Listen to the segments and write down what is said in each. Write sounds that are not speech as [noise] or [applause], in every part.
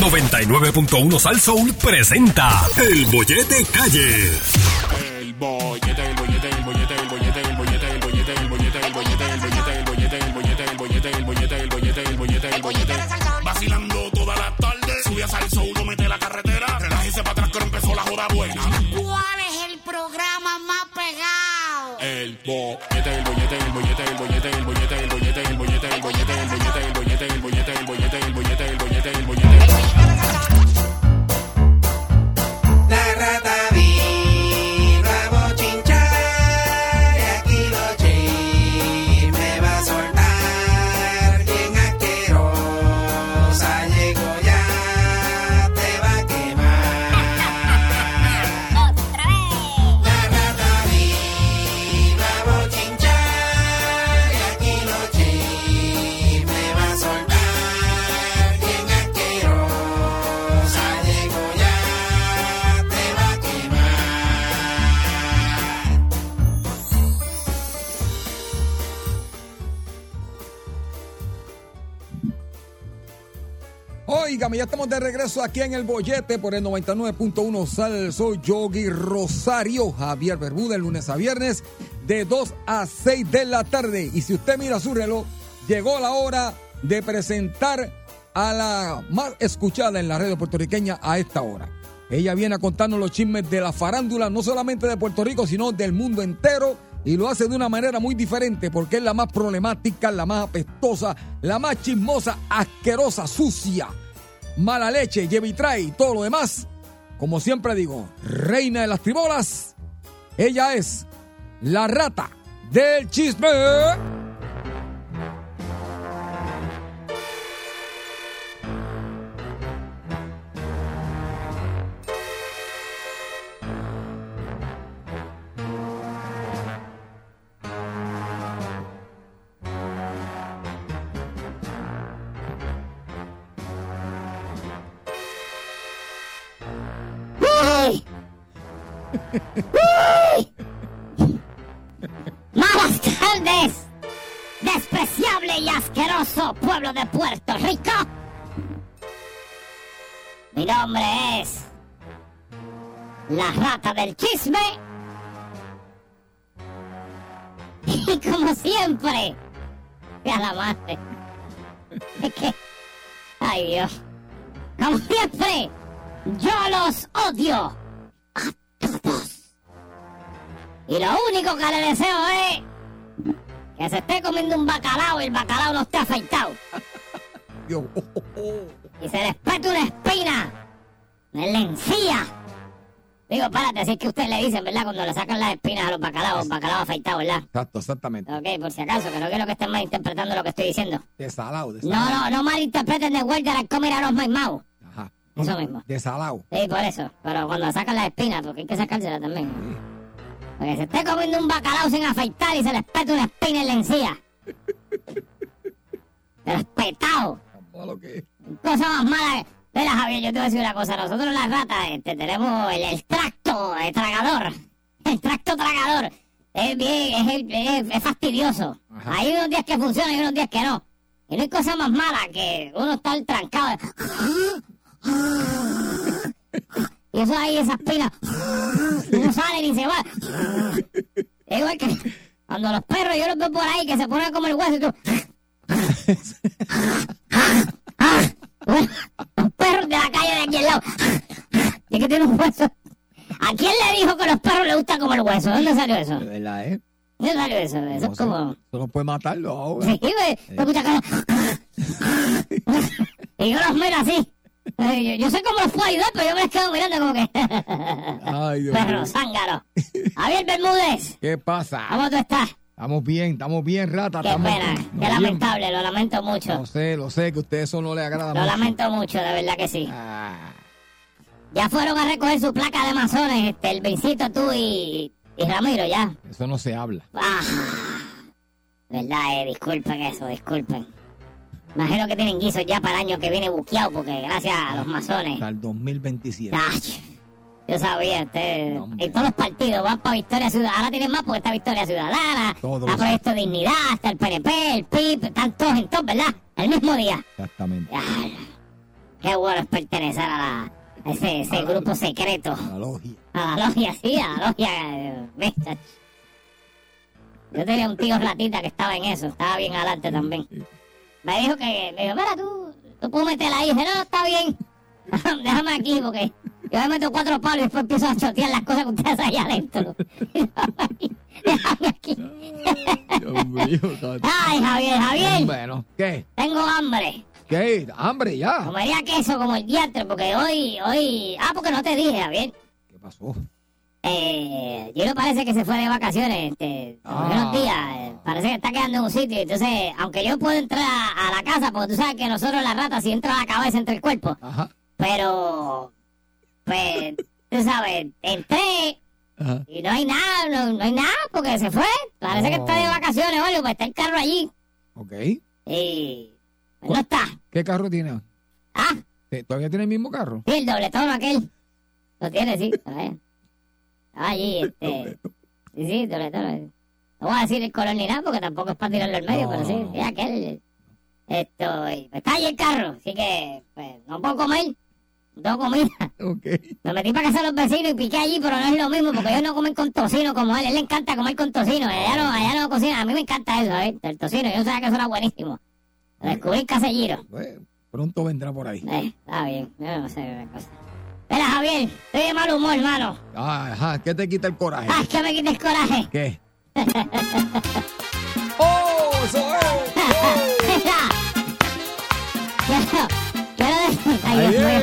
99.1 Sal Soul presenta El Bollete Calle. El bollete, el bollete, el bollete, el bollete, el bollete, el bollete, el bollete, el bollete, el bollete, el bollete, el bollete, el bollete, el bollete, el bollete, el bollete, el bollete. Vacilando toda la tarde, sube a salso, uno mete la regreso aquí en el bollete por el 99.1 Sal. Soy Yogi Rosario Javier Bermúdez, lunes a viernes, de 2 a 6 de la tarde. Y si usted mira su reloj, llegó la hora de presentar a la más escuchada en la red puertorriqueña a esta hora. Ella viene a contarnos los chismes de la farándula, no solamente de Puerto Rico, sino del mundo entero. Y lo hace de una manera muy diferente porque es la más problemática, la más apestosa, la más chismosa, asquerosa, sucia, mala leche, lleva todo lo demás. Como siempre digo, reina de las tribolas, ella es la rata del chisme. ¡Despreciable y asqueroso pueblo de Puerto Rico! Mi nombre es... La rata del chisme. Y como siempre... A la madre. Ay Dios. Como siempre... Yo los odio a todos. Y lo único que le deseo es que se esté comiendo un bacalao y el bacalao no esté afeitado. Oh, oh, oh. Y se pete una espina en la encía. Digo, párate, así es que ustedes le dicen, ¿verdad? Cuando le sacan las espinas a los bacalaos, bacalao afeitado, ¿verdad? Exacto, exactamente. Ok, por si acaso, que no quiero que estén malinterpretando lo que estoy diciendo. Desalado, No, desalado. no, no malinterpreten de vuelta a comer a los maimaos. Ajá. Eso mismo. Desalado. Sí, por eso. Pero cuando le sacan las espinas, porque hay que sacárselas también. Porque se esté comiendo un bacalao sin afeitar y se les pete una espina en la encía. [laughs] Respetado. Cosa más mala. Mira, Javier, yo te voy a decir una cosa. Nosotros las ratas este, tenemos el, el tracto el tragador. [laughs] El tracto tragador. Es bien, es, es- es fastidioso. Ajá. Hay unos días que funciona y unos días que no. Y no hay cosa más mala que uno estar trancado. [laughs] Y eso ahí, esas pilas, [laughs] no salen y se van. Es igual que cuando los perros, yo los veo por ahí que se ponen a comer hueso y tú. Los perros de la calle de aquí al lado. Y que tiene un hueso. ¿A quién le dijo que a los perros les gusta comer hueso? ¿Dónde salió eso? De verdad, ¿eh? ¿Dónde salió eso? Eso No es como. Eso no puede matarlo ahora. Sí, güey. Escucha que- [laughs] [laughs] y yo los miro así. Yo, yo sé cómo los puedo ayudar, pero yo me quedo mirando como que. Ay, Dios Perro, zángaro. Javier Bermúdez, ¿Qué pasa? ¿cómo tú estás? Estamos bien, estamos bien, rata. Qué estamos pena, qué lamentable, lo lamento mucho. Lo sé, lo sé, que a usted eso no le agrada Lo mucho. lamento mucho, de verdad que sí. Ah, Ya fueron a recoger su placa de masones, este, el Vincito, tú y, y Ramiro, ya. eso no se habla. Ah, verdad, eh, disculpen eso, disculpen. Imagino que tienen guisos ya para el año que viene buqueado, porque gracias a los masones. Hasta el 2027. Ach, yo sabía, usted. No, hombre. y todos los partidos van para Victoria Ciudadana. Ahora tienen más porque está Victoria Ciudadana, Todos está Proyecto Dignidad, está el PNP, el PIB, están todos en todos, ¿verdad? El mismo día. Exactamente. Qué bueno es pertenecer a, la, a ese, ese grupo secreto. La logia. A la logia, sí, a la logia. eh. Yo tenía un tío ratita que estaba en eso, estaba bien adelante también. Me dijo que, me dijo, mira, tú, tú puedes meterla ahí. Dije, no, está bien. [laughs] Déjame aquí porque yo me meto cuatro palos y después empiezo a chotear las cosas que ustedes allá adentro. [laughs] Déjame aquí. Déjame aquí. Dios mío. [laughs] Ay, Javier, Javier, Bueno, ¿qué? tengo hambre. ¿Qué? Hambre ya. Comería queso como el diantre porque hoy, hoy... Ah, porque no te dije, Javier. ¿Qué pasó? Eh, Gino parece que se fue de vacaciones este, Ah. unos días. eh, parece que está quedando en un sitio. Entonces, aunque yo puedo entrar a, a la casa, porque tú sabes que nosotros las ratas si entra la cabeza entre el cuerpo. Ajá. Pero, pues, tú sabes, entré Ajá. y no hay nada, no, no hay nada porque se fue. Parece que está de Oh. vacaciones o algo, pues está el carro allí. Ok. Y pues, no está. ¿Qué carro tiene? Ah, ¿Te- ¿Todavía tiene el mismo carro? sí, el doble tono aquel. Lo tiene, sí. todavía. Allí, [laughs] este. Sí, tono. No voy a decir el color ni nada porque tampoco es para tirarlo al medio, No. pero sí, sí, aquel. Esto, y pues, está allí el carro, así que, pues, no puedo comer. No tengo comida. Ok. Me metí para casa de los vecinos y piqué allí, pero no es lo mismo porque ellos no comen con tocino como él. A él le encanta comer con tocino. Allá no, allá no cocina. A mí me encanta eso, ¿sabes? El tocino. Yo sabía que eso era buenísimo. Lo descubrí en Caselliro. Pues, pronto vendrá por ahí. Eh, está bien. Yo no sé qué cosa. Mira, Javier, estoy de mal humor, hermano. Ah, Ajá, ¿qué te quita el coraje? Ay, que me quite el coraje. ¿Qué? [laughs] ¡Oh, eso es! Mira. Quiero, quiero decir... Ay, Dios mío.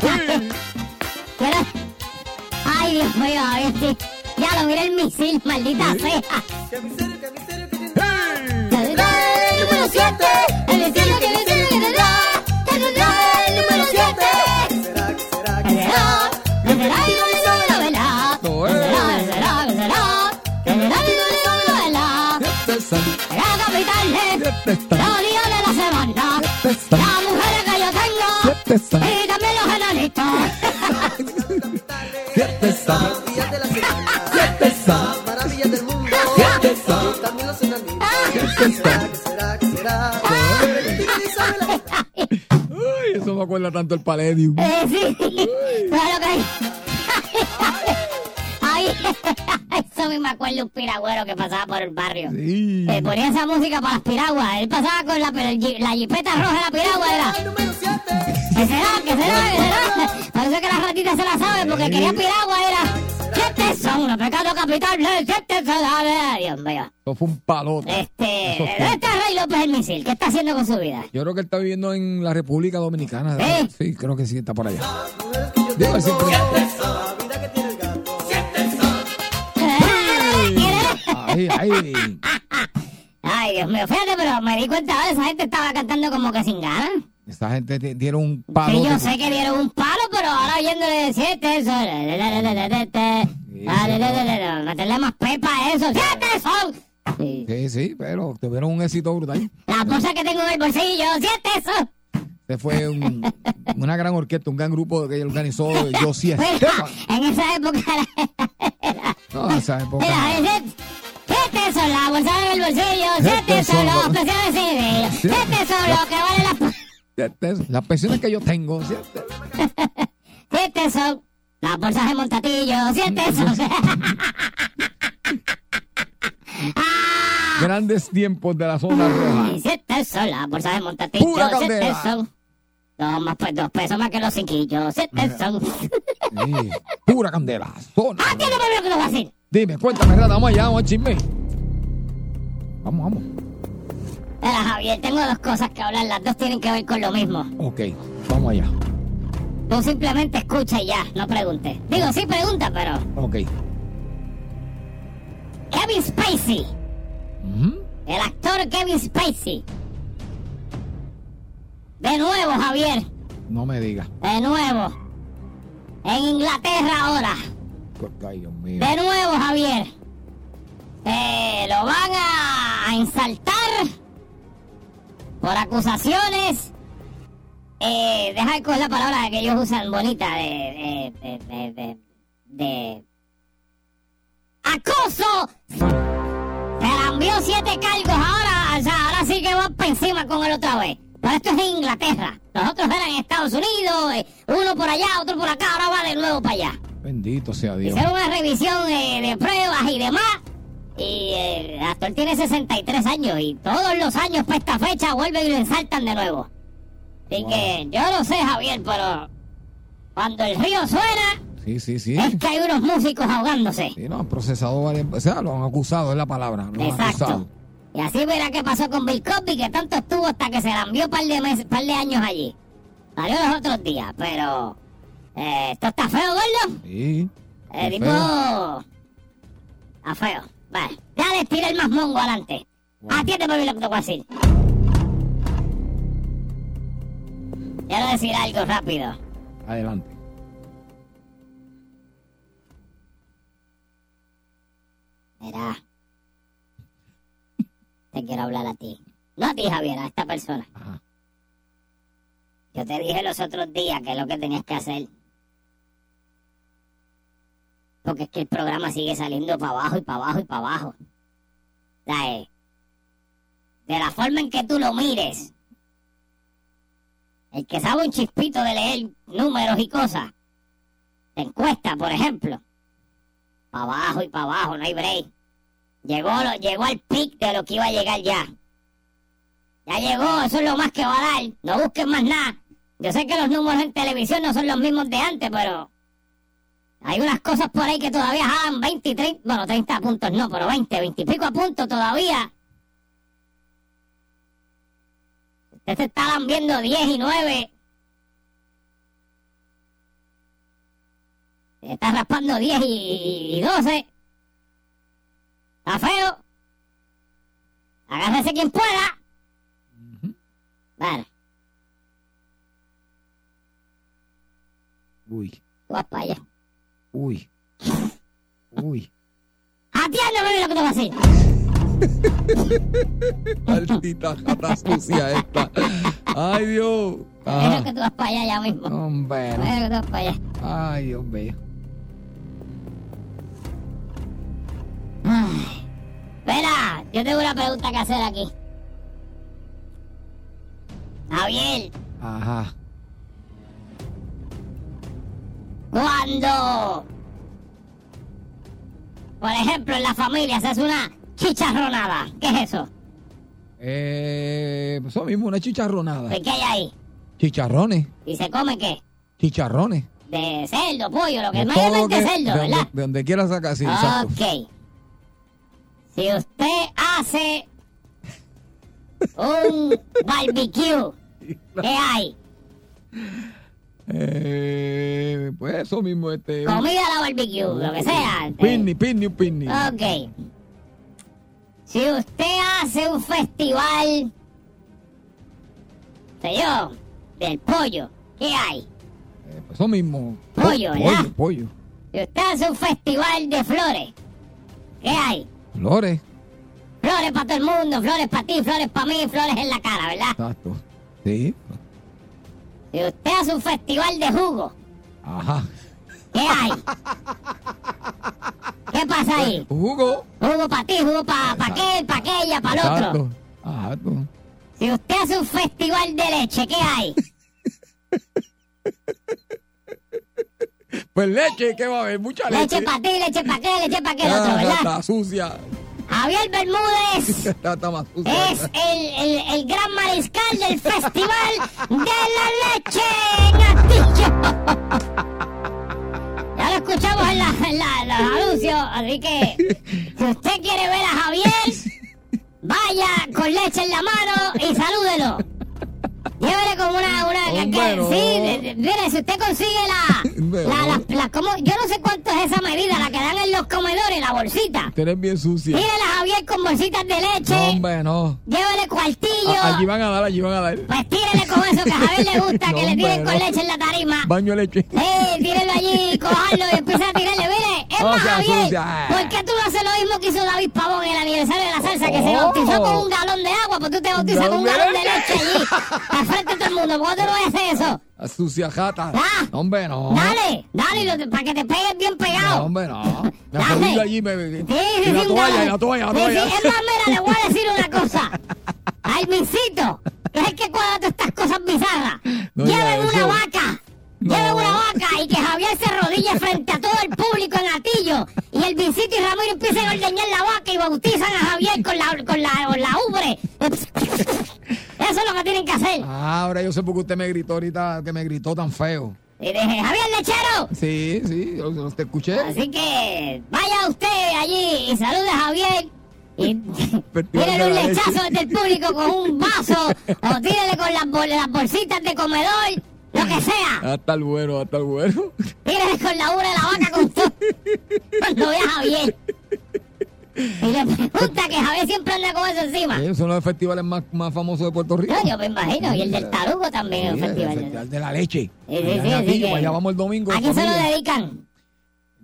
Sí. [laughs] Quiero... Ay, Dios mío, Javier, sí. Ya lo miré el misil, maldita sea. ¡Hey! El número 7, el cielo que me los [laughs] días de la semana. Las mujeres que yo tengo. Y también los enanitos. siete de la semana? siete san, Maravillas del mundo. siete san, Y también los enanitos. siete san. ¿Qué será? ¿Qué será? [laughs] Eso me acuerda tanto el Palladium. Eh, sí. Claro que piragüero que pasaba por el barrio. Sí. Eh, ponía esa música para las piraguas. Él pasaba con la, la, la jipeta roja de la piragua. Era. El número 7. ¿Qué será? ¿Qué será? ¿Qué será? Parece que la ratita se la sabe porque quería piragua. Era. Siete son los pecados capitales. Siete son. Ay, Dios mío. Eso fue un palote. Este. ¿Dónde está Rey López el misil? ¿Qué está haciendo con su vida? Yo creo que él está viviendo en la República Dominicana. ¿Eh? Sí, creo que sí, está por allá. Digo, Ay, ay. Ay, Dios mío, fíjate, pero me di cuenta ahora, esa gente estaba cantando como que sin ganas. Esa gente te- dieron un Sí, palote. yo sé que dieron un palo, pero ahora oyéndole siete son. Meterle más pepa a eso. ¡Siete son! Sí. Sí, sí, pero tuvieron un éxito brutal. La bolsa que tengo en el bolsillo, siete son. Este fue un- una gran orquesta, un gran grupo que organizó Yo Sí en esa época era. No, esa época. Mira, siete, siete son la bolsa en el bolsillo, civiles, siete son los que valen la. Siete- Las pensiones que yo tengo, siete. [laughs] Siete son las bolsas de montatillo, siete [laughs] son. [laughs] Grandes tiempos de la zona roja. Siete son las bolsas de montatillo, Pura siete son. Dos, más, pues, dos pesos más que los cinquillos, siete son. Pura candela. Zona ¡Ah, tiene que! Dime, cuéntame, Rata, vamos allá, vamos al chisme. Vamos, vamos. Mira, Javier, tengo dos cosas que hablar, las dos tienen que ver con lo mismo. Ok, vamos allá. Tú simplemente escucha y ya, no preguntes. Digo, sí pregunta, pero... Ok. Kevin Spacey, el actor Kevin Spacey. De nuevo, Javier, No me digas. de nuevo. En Inglaterra ahora. De nuevo, Javier. Lo van a, a ensaltar por acusaciones. Eh, deja de coger la palabra que ellos usan bonita de. de. de. de. de, de acoso. Se envió siete cargos ahora. Ahora sí que va para encima con él otra vez. Pero esto es en Inglaterra. Los otros eran Estados Unidos, eh, uno por allá, otro por acá, ahora va de nuevo para allá. Bendito sea Dios. Hicieron una revisión eh, de pruebas y demás. Y eh, hasta él tiene 63 años y todos los años para esta fecha vuelven y lo ensaltan de nuevo. Así que yo no sé, Javier, pero cuando el río suena Sí, sí, sí. es que hay unos músicos ahogándose. Sí, lo han procesado varias O sea, lo han acusado, es la palabra. Lo han Exacto. acusado. Y así verá qué pasó con Bill Cosby, que tanto estuvo hasta que se la envió un par de meses, par de años allí. Salió los otros días, pero eh, esto está feo, gordo. Sí. Qué tipo está feo. Vale, ya les tiré el más mongo adelante. Atiende por lo que te voy a decir. Quiero decir algo rápido. Adelante. Mira. Te quiero hablar a ti. No a ti, Javier, a esta persona. Ajá. Yo te dije los otros días que es lo que tenías que hacer. Porque es que el programa sigue saliendo para abajo y para abajo y para abajo. Eh, de la forma en que tú lo mires, el que sabe un chispito de leer números y cosas, encuesta, por ejemplo, para abajo y para abajo, no hay break. Llegó, llegó al pic de lo que iba a llegar ya. Ya llegó, eso es lo más que va a dar. No busquen más nada. Yo sé que los números en televisión no son los mismos de antes, pero hay unas cosas por ahí que todavía jalan 20 y 30, bueno, 30 puntos no, pero 20, 20 y pico a puntos todavía. Usted se está viendo 10 y 9. Se está raspando 10 y, y 12. Está feo. Agárrese quien pueda. Vale, Uy, tú vas para allá. Uy, uy. Atiéndeme lo que te voy a decir. [laughs] Maldita jata sucia esta. Ay, Dios. Es lo Ajá. que tú vas para allá ya mismo. Hombre. Es lo que tú vas para allá. Ay, Dios mío. Ay. Espera, yo tengo una pregunta que hacer aquí. Javier, Ajá. Cuando, por ejemplo, en la familia se hace una chicharronada, ¿qué es eso? Eh, eso mismo, una chicharronada. ¿De qué hay ahí? Chicharrones. ¿Y se come qué? Chicharrones. De cerdo, pollo, lo que lo de que- cerdo, de donde, ¿verdad? de donde quiera sacar, sí, exacto. Ok. Si usted hace [laughs] un barbecue, ¿qué hay? Eh, pues eso mismo, este. Comida a la barbecue, lo que sea. pinni, un pinni. Ok. Si usted hace un festival, sé yo, del pollo, ¿qué hay? Eh, pues eso mismo. Po- Pollo, ¿verdad? Pollo, pollo. Si usted hace un festival de flores, ¿qué hay? Flores. Flores para todo el mundo, flores para ti, flores para mí, flores en la cara, ¿verdad? Exacto. Sí. Si usted hace un festival de jugo, Ajá. ¿qué hay? ¿Qué pasa ahí? [laughs] Jugo. Jugo para ti, jugo para pa aquel, para aquella, para el otro. Exacto. Exacto. Si usted hace un festival de leche, ¿qué hay? Pues leche, ¿qué va a haber? Mucha leche. Leche para ti, leche para aquel, leche para aquel Ah, otro, ¿verdad? Está sucia. Javier Bermúdez [laughs] es el, el, el gran mariscal del Festival de la Leche en Atillo. [laughs] Ya lo escuchamos en, la, en, la- en los anuncios, así que si usted quiere ver a Javier, vaya con leche en la mano y salúdelo. Llévele como una... una que- sí, de- de- mire, si usted consigue la... La, no. la- la- como- yo no sé cuánto es esa medida, la que dan en los comedores, la bolsita. Usted es bien sucia. Tírele a Javier con bolsitas de leche. No, hombre, no. Llévele cuartillo. A- allí van a dar, allí van a dar. Pues tírele con eso que a Javier le gusta, No, que le tiren con no. leche en la tarima. Baño de leche. Sí, tírelo allí, cojarlo y empieza a tirarle. Mire, es No más, Javier. ¿por qué tú lo que hizo David Pavón en el aniversario de la salsa, que se Oh. bautizó con un galón de agua? Pues tú te bautizas con un Galón de leche. allí, al frente de todo el mundo. ¿Por qué tú no haces eso? La sucia jata. Ah. Hombre, no. Dale, dale, lo- para que te pegues bien No, pegado. hombre, no. Me Dale. allí me, me- Sí, sí, y la sí, toalla, y la toalla, la sí, toalla. Es más, mira, le voy a decir una cosa. [laughs] Al misito, Es que cuando todas estas cosas bizarras, No lleven una vaca, No. lleven una vaca y que Javier se arrodille frente a todo el público en Atillo y el Vicito y Ramiro empiecen a ordeñar la vaca y bautizan a Javier con la, con la, con la ubre. Eso es lo que tienen que hacer. Ah, ahora yo sé por qué usted me gritó ahorita, que me gritó tan feo. Y dije, Javier Lechero. Sí, sí, yo, te escuché. Así que vaya usted allí y salude a Javier. Y Pero tírele un lechazo desde el público con un vaso o tírele con las, bol- las bolsitas de comedor, lo que sea. Hasta el bueno, hasta el bueno. Tírele con la ubre de la vaca con todo. Cuando vea a Javier. Y le pregunta que Javier siempre anda con eso encima. Ellos son los festivales más, más famosos de Puerto Rico. No, yo me imagino. Y el del tarugo también es Sí, el festival. festival de la leche. Sí, sí, Allá sí, allá vamos el domingo. ¿A quién se lo dedican?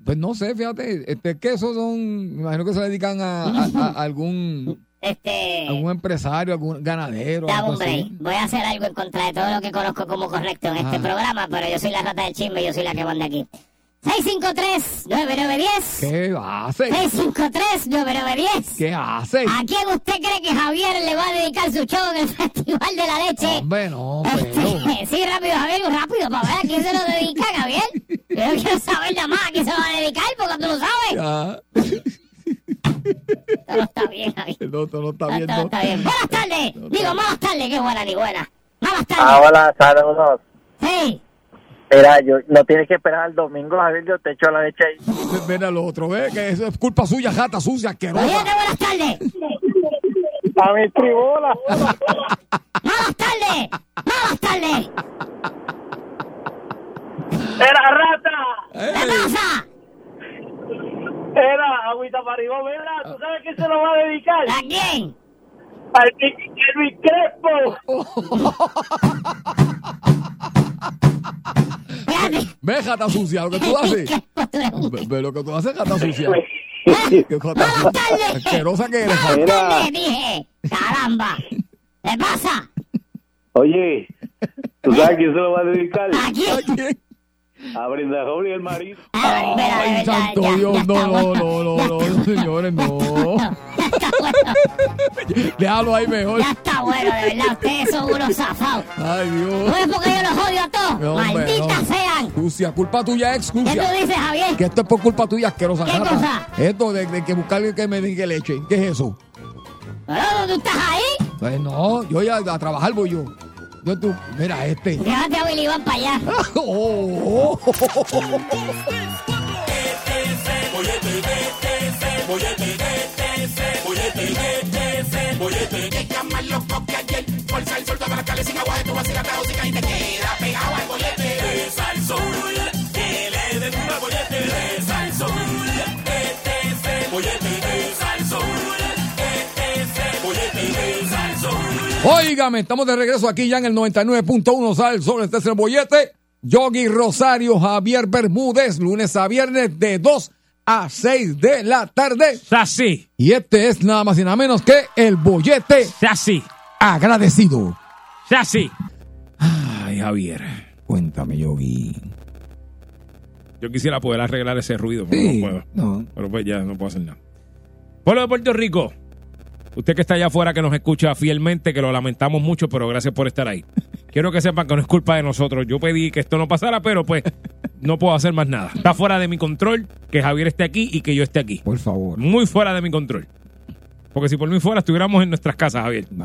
Pues no sé, fíjate, este, que esos son, me imagino que se dedican a, a- a algún, Este. algún empresario, algún ganadero. Dame algo un break. así. Voy a hacer algo en contra de todo lo que conozco como correcto en este Ah. programa, pero yo soy la rata del chisme, yo soy la que manda aquí. 653-9910. ¿Qué hace? 653-9910. ¿Qué hace? ¿A quién usted cree que Javier le va a dedicar su show en el [laughs] Festival de la Leche? Hombre, no, Este, sí, rápido, Javier, rápido, para ver a quién se lo dedica, Javier. [laughs] Yo quiero saber nada más a quién se lo va a dedicar, porque tú lo sabes. Ya, No está bien, el otro no está no está bien. Buenas tardes. Digo, malas tardes, qué buena ni buena. Malas tardes. Ah, hola, saludos. Sí. Mira, yo no tienes que esperar al domingo, Javier, yo te echo la leche ahí. Mira lo otro, ¿ves? Que eso es culpa suya, jata sucia, asquerosa. Oyente, buenas tardes. A mi tribola. Malas tardes. Malas tardes. Era rata, Eh, ¿Qué pasa? Era agüita para arriba, mira, ¿tú sabes quién se lo va a dedicar? ¿A quién? Al Luis Crespo. Ve, jata sucia, lo que tú haces. Ve, ve lo que tú haces, jata sucia. ¿Eh? Qué jata Malas sucia. Asquerosa que eres, tardes, dije. Caramba. ¿Qué pasa? Oye, ¿tú sabes quién se lo va a dedicar? ¿A quién? A y el marido. Ay, santo ya- Dios, ya no, no, no, no, no, está no, señores, no. [laughs] Ya está bueno. Déjalo ahí mejor. Ya está bueno, de verdad. Ustedes son unos zafados. Ay, ¿No Dios. es porque yo los odio a todos? No, Malditas no. sean. Sucia, culpa tuya, ex ¿Qué tú dices, Javier? Que esto es por culpa tuya, asquerosa ¿Qué jata. cosa? Esto de, de que buscarle que me diga leche. ¿Qué es eso? Pero, ¿Tú estás ahí? Pues no, yo ya a trabajar voy yo. Yo tú, mira este. A Billy Van para allá. Oh, oh, oh. Óigame, estamos de regreso aquí ya en el 99.1 Sal Sol, este es el bollete. Yogi Rosario, Javier Bermúdez, lunes a viernes de 2 a 6 de la tarde. Así, Y este es nada más y nada menos que el bollete así, agradecido. así. Ay, Javier. Cuéntame, Yogi. Yo quisiera poder arreglar ese ruido, pero Sí, no puedo. no. Pero pues ya no puedo hacer nada. Pueblo de Puerto Rico, usted que está allá afuera, que nos escucha fielmente, que lo lamentamos mucho, pero gracias por estar ahí. Quiero que sepan que no es culpa de nosotros. Yo pedí que esto no pasara, pero pues no puedo hacer más nada. Está fuera de mi control que Javier esté aquí y que yo esté aquí. Por favor. Muy fuera de mi control. Porque si por mí fuera, estuviéramos en nuestras casas, Javier. [laughs]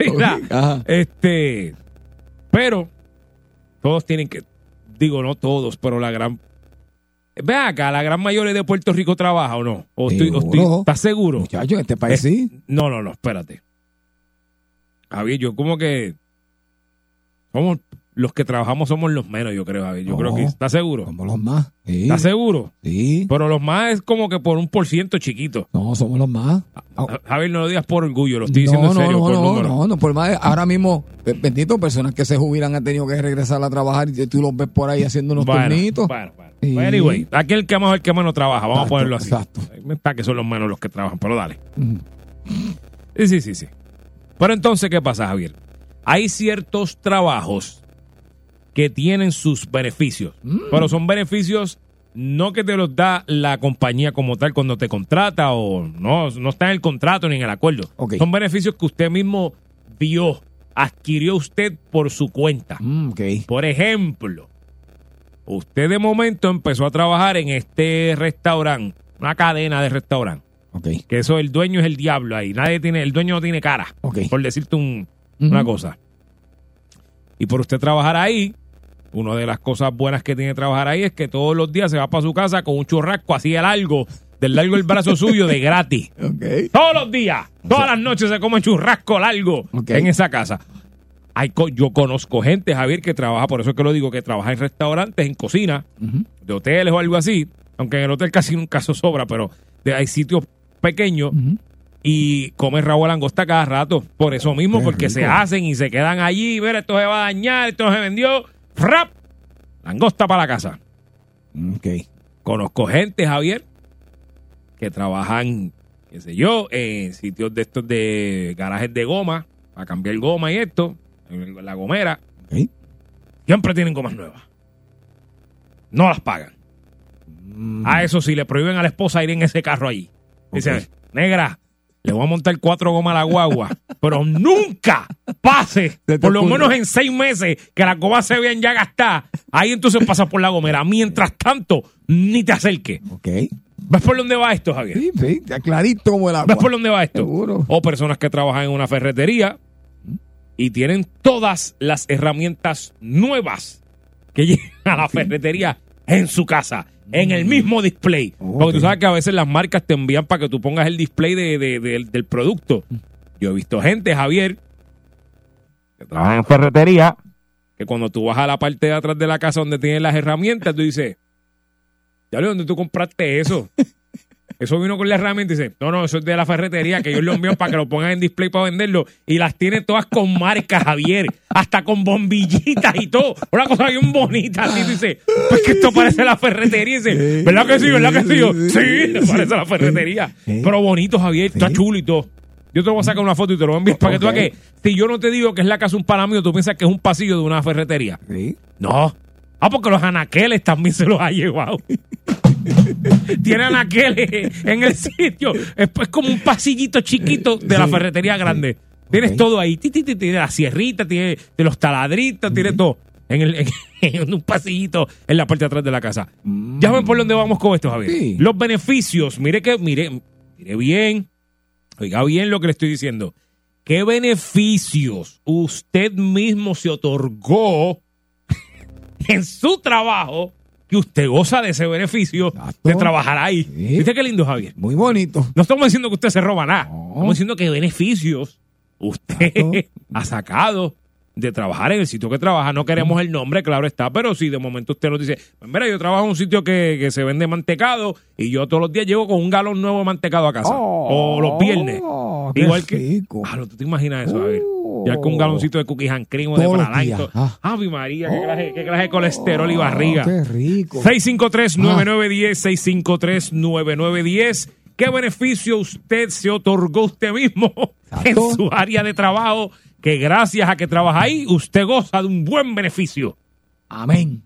Mira, Ajá. este, pero todos tienen que, digo no todos, pero la gran, ve acá, la gran mayoría de Puerto Rico trabaja o no, o estoy, o estoy- Seguro. ¿estás seguro? Muchachos, en este país sí. No, no, no, espérate. Javier, yo como que somos los que trabajamos somos los menos, yo creo, Javier. Yo No. creo que ¿estás seguro? Somos los más. Sí. ¿Estás seguro? Sí. Pero los más es como que por un por ciento chiquito. No, somos los más. Ja- Javier, no lo digas por orgullo, lo estoy diciendo no, en serio, no, por no, número. no, no, por más, ahora mismo, bendito, personas que se jubilan han tenido que regresar a trabajar y tú los ves por ahí haciendo unos Bueno, turnitos. bueno, bueno. Sí. Pues Anyway, aquel que más el que menos trabaja, vamos Exacto, a ponerlo así. exacto. Está que son los menos los que trabajan, pero dale. Mm. Sí, sí, sí, sí. Pero entonces, ¿qué pasa, Javier? Hay ciertos trabajos que tienen sus beneficios, Mm. pero son beneficios no que te los da la compañía como tal cuando te contrata o no, no está en el contrato ni en el acuerdo. Son beneficios que usted mismo vio, adquirió usted por su cuenta. Mm. Por ejemplo, usted de momento empezó a trabajar en este restaurante, una cadena de restaurante, que eso el dueño es el diablo ahí, nadie tiene, el dueño no tiene cara, por decirte un- una cosa. Y por usted trabajar ahí, una de las cosas buenas que tiene trabajar ahí es que todos los días se va para su casa con un churrasco así de largo, del largo del brazo suyo de gratis. [laughs] Ok. Todos los días, todas las noches se come churrasco largo en esa casa. Hay co- yo conozco gente, Javier, que trabaja, por eso es que lo digo, que trabaja en restaurantes, en cocina, de hoteles o algo así, aunque en el hotel casi nunca eso [laughs] sobra, pero de- hay sitios pequeños y come rabo de langosta cada rato, por eso mismo, Qué porque rico. se hacen y se quedan allí, ver, esto se va a dañar, esto no se vendió, ¡frap! Langosta para la casa. Ok. Conozco gente, Javier, que trabajan, qué sé yo, en sitios de estos de garajes de goma, para cambiar goma y esto, en la gomera. Ok. Siempre tienen gomas nuevas. No las pagan. Mm. A eso sí, le prohíben a la esposa ir en ese carro ahí. Dice, negra, le voy a montar cuatro gomas a la guagua, [laughs] pero nunca pase, por lo menos en seis meses, que las gomas se vean ya gastadas. Ahí entonces pasa por la gomera. Mientras tanto, ni te acerques. Ok. ¿Ves por dónde va esto, Javier? Sí, sí, está clarito como el agua. ¿Ves por dónde va esto? Seguro. O personas que trabajan en una ferretería y tienen todas las herramientas nuevas que [laughs] llegan a la ferretería en su casa, en el mismo display. Porque Ok. tú sabes que a veces las marcas te envían para que tú pongas el display de- de- de- del producto. Yo he visto gente, Javier, que trabaja en ferretería, que cuando tú vas a la parte de atrás de la casa donde tienen las herramientas, tú dices, ya ¿dónde tú compraste eso? [laughs] Eso vino con la herramienta y dice, no, no, eso es de la ferretería, que ellos lo envían para que lo pongan en display para venderlo. Y las tiene todas con marcas, Javier, hasta con bombillitas y todo. Una cosa bien bonita. Así dice, pues que esto parece la ferretería. Y dice, ¿verdad que sí? ¿Verdad que sí? Yo, sí, parece la ferretería. Pero bonito, Javier, está chulo y todo. Yo te voy a sacar una foto y te lo voy a enviar para que tú veas que si yo no te digo que es la casa de un pana mío, tú piensas que es un pasillo de una ferretería. Sí. No. Ah, porque los anaqueles también se los ha llevado. [laughs] [laughs] Tiene anaqueles en el sitio. Es, es como un pasillito chiquito de la ferretería grande. Tienes todo ahí. Ti, ti, ti, Tiene la sierrita, tiene de los taladritos, tiene todo. En, el, en, [laughs] en un pasillito en la parte de atrás de la casa. Ya ven por dónde vamos con esto, Javier. Sí. Los beneficios. Mire que, mire, mire bien. Oiga bien lo que le estoy diciendo. ¿Qué beneficios usted mismo se otorgó [laughs] en su trabajo que usted goza de ese beneficio Exacto. de trabajar ahí? Sí. ¿Viste qué lindo, Javier? Muy bonito. No estamos diciendo que usted se roba nada. No. Estamos diciendo que beneficios usted [laughs] ha sacado de trabajar en el sitio que trabaja. No queremos el nombre, claro está, pero si de momento usted nos dice, pues mira, yo trabajo en un sitio que, que se vende mantecado y yo todos los días llego con un galón nuevo de mantecado a casa. o los viernes. Oh, Igual que. rico. Ah, no, tú te imaginas eso, a ver. Oh. Ya con un galoncito de cookies and cream o de días, ah. Ave María, qué clase, qué clase de colesterol y barriga. Oh, qué rico. 653-9910, 653-9910. ¿Qué beneficio usted se otorgó usted mismo [laughs] en su área de trabajo? Que gracias a que trabaja ahí, usted goza de un buen beneficio. Amén.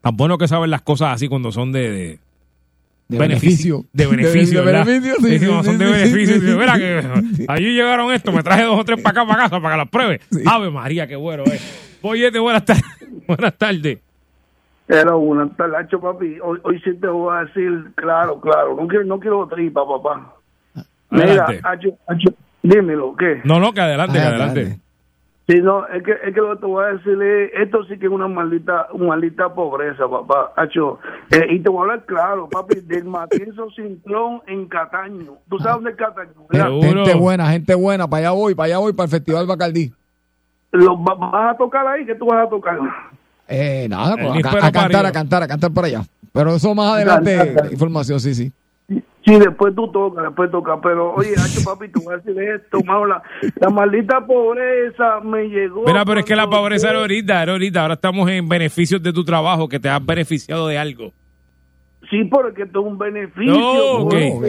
Tan bueno que saben las cosas así cuando son de, de De beneficio. beneficio. De beneficio, De ¿verdad? beneficio, sí, Sí, son de beneficio. sí, Mira que allí llegaron esto, me traje dos o tres para acá, para casa, para que las pruebe. Sí. Ave María, qué bueno es. Boyete, buenas tardes. [laughs] Buenas tardes. Era una talacho, papi. Hoy, hoy sí te voy a decir, claro, claro. No quiero, no quiero tripa, papá. Mira, Adelante. Acho, Acho, dímelo, ¿qué? No, no, que adelante, que Ah, adelante. Sí, no, es que, es que lo que te voy a decir es, esto sí que es una maldita, una maldita pobreza, papá. Acho, eh, y te voy a hablar claro, papi, del Matienzo Cintrón en Cataño. ¿Tú sabes dónde es Cataño? Gente buena, gente buena. Para allá voy, para allá voy, para el Festival Bacardí. Lo, va- ¿Vas a tocar ahí? ¿Qué tú vas a tocar? Eh, nada, pues, a, cantar, a cantar, a cantar para allá. Pero eso más adelante, información, sí, sí. Sí, después tú tocas, después tocas. Pero, oye, Hacho, [laughs] papi, te voy a decir esto, mano, la, la maldita pobreza me llegó. Mira, pero es que la pobreza era ahorita, era ahorita. Ahora estamos en beneficios de tu trabajo, que te has beneficiado de algo. Sí, porque esto es un beneficio. No, ok. Oh, ok.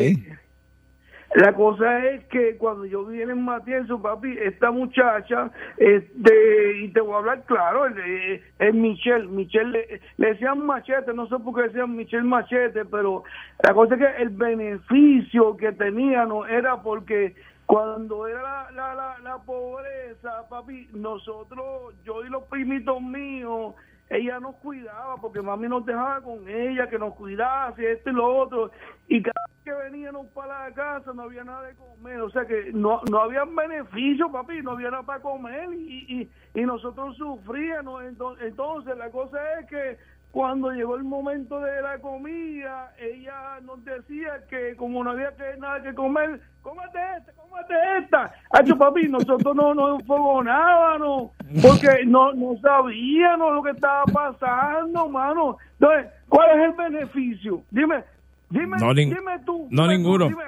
La cosa es que cuando yo vi en Matienzo, papi, esta muchacha, este, y te voy a hablar claro, eh, es Michelle, Michelle le, le decían machete, no sé por qué decían Michelle machete, pero la cosa es que el beneficio que teníamos era porque cuando era la, la, la, la pobreza, papi, nosotros, yo y los primitos míos, ella nos cuidaba porque mami nos dejaba con ella, que nos cuidase, esto y lo otro. Y cada vez que veníamos para la casa no había nada de comer. O sea que no, no había beneficio, papi, no había nada para comer y, y, y nosotros sufríamos. Entonces, entonces la cosa es que cuando llegó el momento de la comida, ella nos decía que como no había que, nada que comer, cómete esta, cómete esta. Hacho papi, nosotros no nos enfogonábamos porque no, no sabíamos lo que estaba pasando, mano. Entonces, ¿cuál es el beneficio? Dime, dime, No, dime tú. no dime ninguno. dime.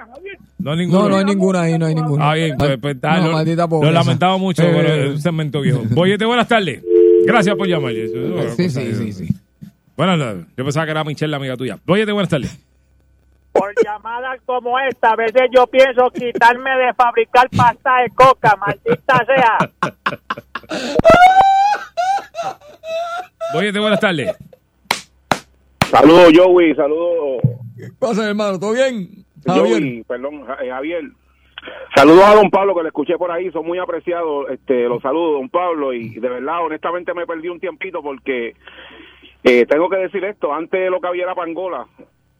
No, ninguno. No, no hay ninguna ahí, no hay ninguna. Ah, bien, pues, pues, ah, No, lo, lo lamentaba mucho, Eh, pero es un segmento viejo. Boyete, buenas tardes. Gracias por llamar. Sí, sí, sí, sí. Buenas tardes. Yo pensaba que era Michelle, la amiga tuya. Boyete, buenas tardes. Por llamadas como esta, a veces yo pienso quitarme de fabricar pasta de coca, maldita sea. Boyete, buenas tardes. Saludos, Joey. Saludos, ¿Qué pasa, hermano? ¿Todo bien? Javier. Joey. Perdón, eh, Javier. Saludos a don Pablo, que le escuché por ahí. Son muy apreciados este, los saludos, don Pablo. Y de verdad, honestamente, me perdí un tiempito porque eh, tengo que decir esto. Antes lo que había era pangola.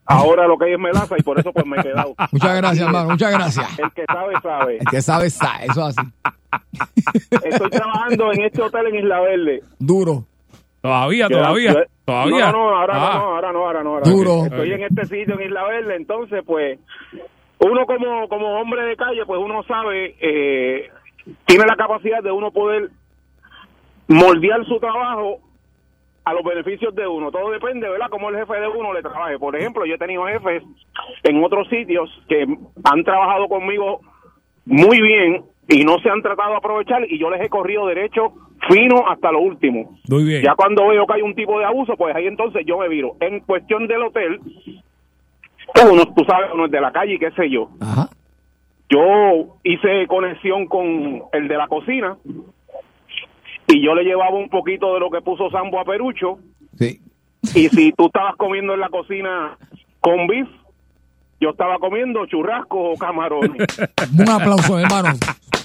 Ahora lo que hay es melaza y por eso pues me he quedado. [laughs] Muchas gracias, hermano. Muchas gracias. El que sabe, sabe. El que sabe, sabe. Eso es así. Estoy trabajando en este hotel en Isla Verde. Duro. Todavía, Yo- todavía. yo- Todavía. No, no, ahora Ah. no, ahora no, ahora no. Ahora Duro. Estoy en este sitio en Isla Verde, entonces pues uno como, como hombre de calle, pues uno sabe, eh, tiene la capacidad de uno poder moldear su trabajo a los beneficios de uno. Todo depende, ¿verdad? Cómo el jefe de uno le trabaje. Por ejemplo, yo he tenido jefes en otros sitios que han trabajado conmigo muy bien y no se han tratado de aprovechar y yo les he corrido derecho fino hasta lo último. Muy bien. Ya cuando veo que hay un tipo de abuso, pues ahí entonces yo me viro. En cuestión del hotel, uno, tú sabes, uno es de la calle y qué sé yo. Ajá. Yo hice conexión con el de la cocina y yo le llevaba un poquito de lo que puso Sambo a Perucho. Sí. Y si tú estabas comiendo en la cocina con beef, yo estaba comiendo churrascos o camarones. [laughs] Un aplauso, hermano.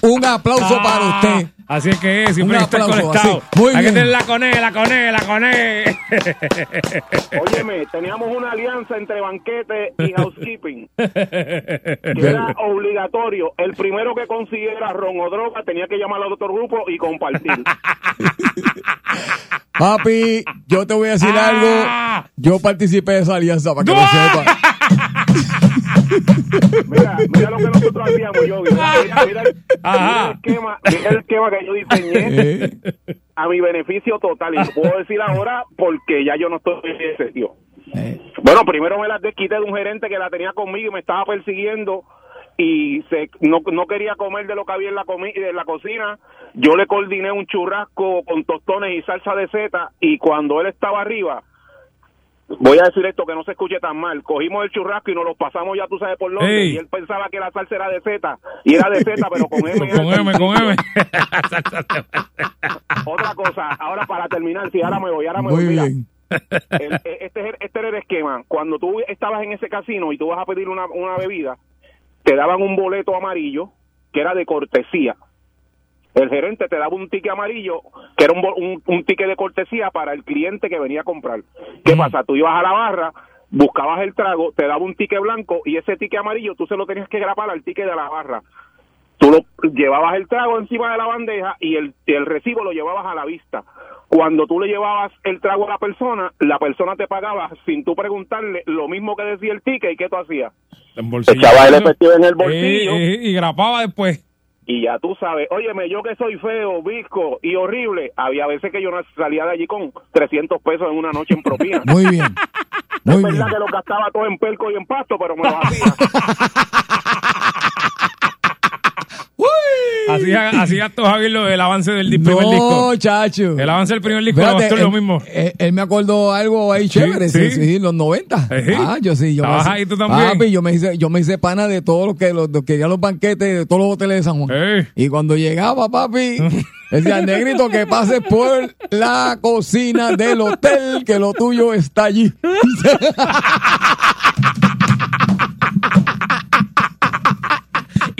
Un aplauso Ah, para usted. Así es que es, siempre Un que aplauso, conectado. así. Muy Hay que bien. tener la coné, la coné, la coné. [laughs] Óyeme, teníamos una alianza entre banquete y [laughs] housekeeping. que era obligatorio. El primero que consiguiera ron o droga tenía que llamar al otro grupo y compartir. [laughs] Papi, yo te voy a decir Ah. algo. Yo participé de esa alianza para que lo sepa. Mira, mira lo que nosotros hacíamos, yo. Mira, mira, [laughs] mira el- esquema, mira el esquema que yo diseñé a mi beneficio total. Y lo puedo decir ahora porque ya yo no estoy en ese sitio. eh. Bueno, primero me las desquité de un gerente que la tenía conmigo y me estaba persiguiendo y se, no, no quería comer de lo que había en la, comi- en la cocina. Yo le coordiné un churrasco con tostones y salsa de seta y cuando él estaba arriba, voy a decir esto que no se escuche tan mal, cogimos el churrasco y nos lo pasamos ya tú sabes por dónde Ey. y él pensaba que la salsa era de seta y era de seta [laughs] pero con M. con M, con M. [laughs] [laughs] Otra cosa, ahora para terminar, si ahora me voy, ahora me Muy voy, mira. bien. El- este, es- este era el esquema. Cuando tú estabas en ese casino y tú vas a pedir una, una bebida, te daban un boleto amarillo que era de cortesía. El gerente te daba un ticket amarillo que era un, bo- un, un ticket de cortesía para el cliente que venía a comprar. ¿Qué pasa? Tú ibas a la barra, buscabas el trago, te daba un ticket blanco y ese ticket amarillo tú se lo tenías que grapar al ticket de la barra. Tú lo, llevabas el trago encima de la bandeja y el, el recibo lo llevabas a la vista. Cuando tú le llevabas el trago a la persona, la persona te pagaba sin tú preguntarle lo mismo que decía el ticket y qué tú hacías. En bolsillo. Echaba el efectivo en el bolsillo. Eh, eh, y grapaba después. Y ya tú sabes, óyeme, yo que soy feo, visco y horrible, había veces que yo no salía de allí con 300 pesos en una noche en propina. [laughs] Muy bien. es Muy verdad bien. que lo gastaba todo en pelco y en pasto, pero me lo hacía. [laughs] Así, así [laughs] gastó Javier lo del avance del primer No, disco. chacho. El avance del primer disco lo en él, lo mismo. Él, él me acordó algo ahí chévere, sí, sí. sí, los 90. Sí. Ah, yo sí, yo Estabas ahí tú también. Papi, yo me hice, yo me hice pana de todos los que los, los que querían los banquetes de todos los hoteles de San Juan. Y cuando llegaba, papi, [laughs] decía, negrito, que pases por la cocina del hotel, que lo tuyo está allí. [laughs]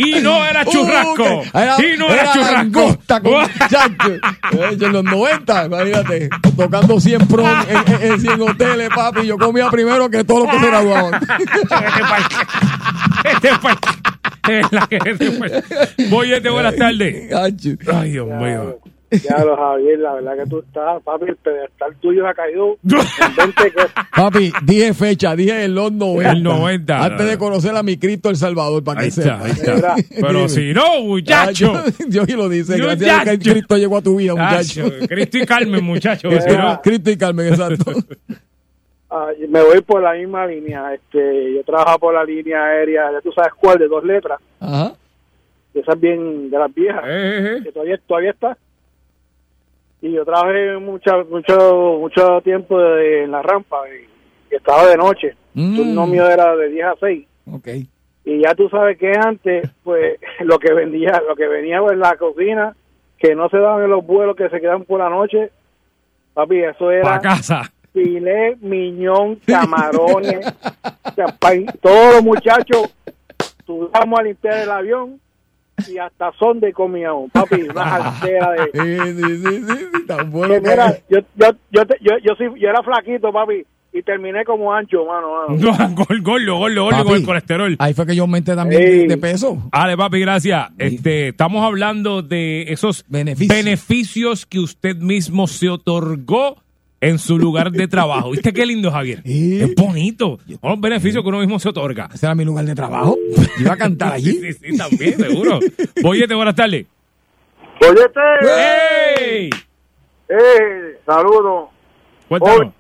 Y no era churrasco. Uh, era- y no era, era churrasco. con. Eh, En los 90, imagínate, tocando 100 prom en, en- en 100 hoteles, papi. Yo comía primero que todos los que se graduaban. Este pa'l- [laughs] [laughs] Es la que este pa'l- Boyete, buenas tardes. Ay, Dios mío. Ya lo Javier, la verdad que tú estás, papi, el pedestal tuyo ha caído [laughs] en 20 que Papi, dije fecha, dije en los 90. El 90. Antes de conocer a mi Cristo El Salvador, para Ahí que está, sepa. ahí está. Pero si no, muchacho. Dios y lo dice. Gracias a que. Cristo llegó a tu vida, muchacho. Muchacho, Cristo y Carmen, muchacho. Cristo, si no- Cristo y Carmen, exacto. [laughs] Ah, me voy por la misma línea. Este, yo trabajo por la línea aérea, ya tú sabes cuál, de dos letras. Ajá. de esas bien de las viejas, Eh, que todavía todavía está. Y yo trabajé mucho mucho mucho tiempo de- en la rampa y, y estaba de noche. Mm. El turno mío era de 10 a 6. Ok. Y ya tú sabes que antes, pues [laughs] lo que vendía, lo que venía en la cocina, que no se daban en los vuelos que se quedan por la noche, papi, eso Pa' era casa. filé, miñón, [laughs] camarones, champán, todos los muchachos subíamos a limpiar el avión y hasta son de comíamos, papi, una [laughs] salsera de... Sí, sí, sí, sí, sí, tan bueno Que mira, yo, yo, yo, te- yo, yo, sí- yo era flaquito, papi, y terminé como ancho, mano. mano. No, [laughs] gol, gordo, gordo, gordo Papi, con el colesterol. Ahí fue que yo aumenté también Ey. de, de peso. Ale, papi, gracias. Este, estamos hablando de esos Beneficios. beneficios que usted mismo se otorgó en su lugar de trabajo. ¿Viste qué lindo, Javier? Es bonito. Son los beneficios que uno mismo se otorga. Ese era mi lugar de trabajo. Yo iba a cantar [laughs] allí. Sí, sí, sí, también, seguro. Boyete, buenas tardes. ¡Ey! Eh, saludos. Cuéntanos.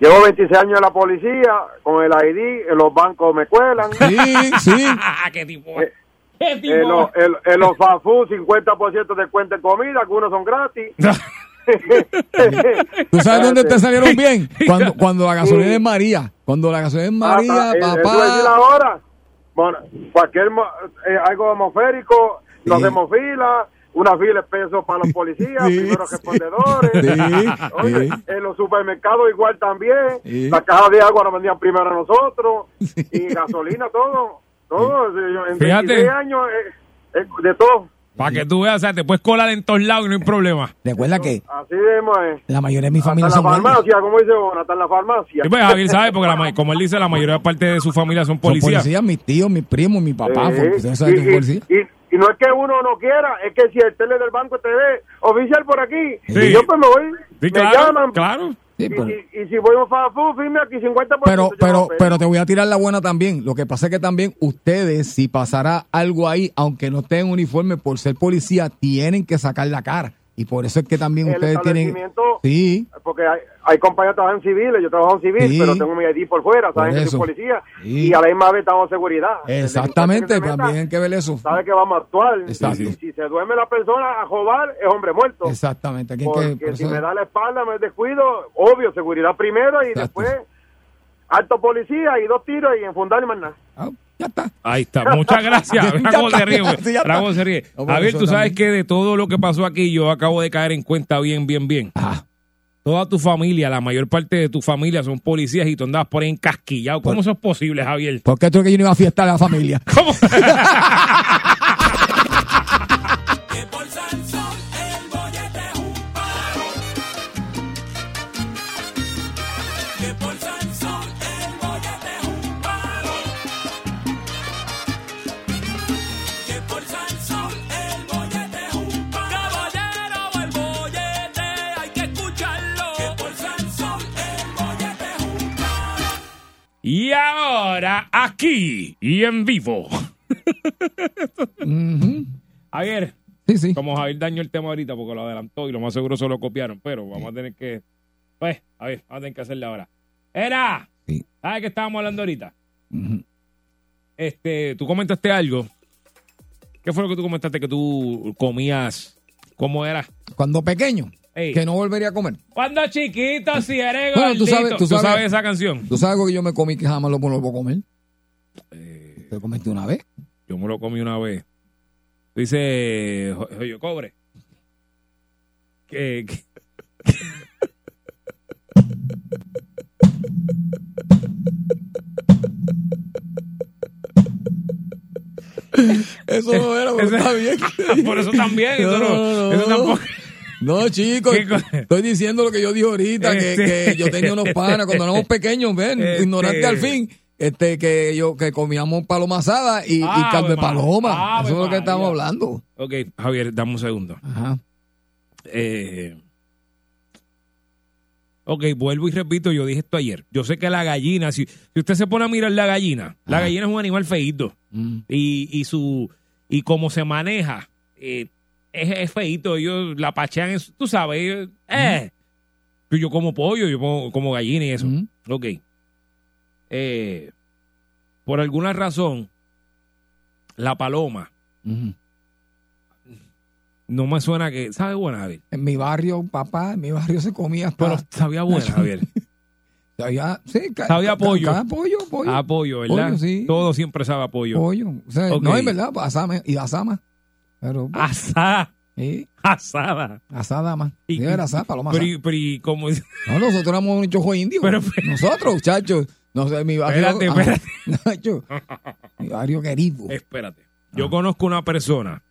Llevo 26 años en la policía, con el ID, en los bancos me cuelan. Sí, sí. [laughs] ¡Qué tipo! Eh, ¡Qué tipo! En los, en, en los fast food, 50% de cuenta en comida, algunos son gratis. [laughs] ¿Tú sabes dónde te salieron bien? [laughs] Cuando, cuando la gasolina es María. Cuando la gasolina es María, Ah, ah, eh, decir papá. ahora. Bueno, cualquier eh, algo atmosférico, Sí. hacemos fila, una fila es peso para los [laughs] policías, Sí, primeros sí. respondedores. Sí, [laughs] Oye, sí. en los supermercados igual también. Las cajas de agua nos vendían primero a nosotros. Y gasolina, todo. Todo. En Fíjate. 26 años, eh, eh, de todo. Para que tú veas, o sea, te puedes colar en todos lados y no hay problema. Recuerda que Así mismo es. la mayoría de mi Hasta familia en la son guardias. farmacia, como dice Bona, hasta en la farmacia. Y pues Javier sabe, porque la, ma- como él dice, la mayoría parte de su familia son Son policías. policías, mis tíos, mis primos, mi papá. Sí. fue- ustedes saben que y, son policías. y- y- y no es que uno no quiera, es que si el tele del banco te ve oficial por aquí, Sí. y yo pues me voy, Sí, me claro, llaman, claro. Sí, y, pero- y- y si voy a un fast food, firme aquí 50%. Pero, pero, pero te voy a tirar la buena también. Lo que pasa es que también ustedes, si pasara algo ahí, aunque no estén en uniforme por ser policía, tienen que sacar la cara. Y por eso es que también el ustedes tienen. Sí, porque hay, hay compañeros que trabajan civiles, yo trabajo en civil, Sí. pero tengo mi ID por fuera, Por saben que soy policía, Sí. y a la misma vez estamos en seguridad. exactamente. Se También hay que ver eso. Sabe que vamos a actuar. Exacto. Si se duerme la persona a jobar, es hombre muerto. Exactamente. Aquí Porque que, por si me da la espalda, me descuido, obvio, seguridad primero y Exacto. después alto policía y dos tiros y enfundar y más nada. Ah, ya está. Ahí está. Muchas gracias. [laughs] Cómo se ríe, cómo se ríe. No, Javier, tú sabes también. que de todo lo que pasó aquí, yo acabo de caer en cuenta bien, bien, bien. Ah, Toda tu familia, la mayor parte de tu familia son policías y tú andabas por ahí encasquillado. ¿Cómo eso es posible, Javier? ¿Por qué tú crees que yo no iba a fiestar a la familia? [laughs] ¿Cómo? [laughs] y ahora, aquí y en vivo. Ujú. Javier, Sí, sí. como Javier dañó el tema ahorita porque lo adelantó y lo más seguro se lo copiaron, pero vamos a tener que. Pues, a ver, vamos a tener que hacerle ahora. ¡Era! ¿Sabes qué estábamos hablando ahorita? Este, tú comentaste algo ¿Qué fue lo que tú comentaste que tú comías? ¿Cómo era? Cuando pequeño, Ey. que no volvería a comer. Cuando chiquito, si eres Bueno, tú sabes- tú sabes- esa canción? ¿Tú sabes algo que yo me comí que jamás lo vuelvo a comer? Eh, ¿Te comiste una vez? yo me lo comí una vez. Dice, yo cobre. Que, que- [laughs] Eso no era, pero Ese- está bien. [laughs] Por eso también, eso no- eso tampoco- No, chicos, ¿Qué co- estoy diciendo lo que yo dije ahorita, que, Este- que yo tenía unos panas cuando éramos pequeños, ven, Este- ignorante al fin, este, que yo, que comíamos paloma asada y, y de María, paloma. Eso es lo que estamos hablando. Ok, Javier, dame un segundo. Ajá. Eh, ok, vuelvo y repito, yo dije esto ayer. Yo sé que la gallina, si, si usted se pone a mirar la gallina, la gallina es un animal feíto. Mm. Y, y su y cómo se maneja, eh, es, feíto. Ellos la pachean, tú sabes, ellos, eh. Yo- Yo como pollo, yo como, como gallina y eso. Ok. Eh, por alguna razón, la paloma no me suena que. ¿Sabe buena, Javier? En mi barrio, papá, en mi barrio se comía hasta... Pero sabía buena, [laughs] Javier. sabía, sí, Sabía pollo. ca- pollo, pollo. Ah, ¿verdad? Pollo, sí. Todo siempre sabe a pollo. O sea, Ok. No, es verdad, asama, y asama. Pero, Asada. sí, Asada. asada más. Y- era asada, paloma Pero, asada. pero y como. No, nosotros éramos un chojo indio. Pero- nosotros, muchachos. No sé, mi barrio. Espérate, ah, espérate. [laughs] Nacho, mi barrio querido. Espérate. Yo conozco una persona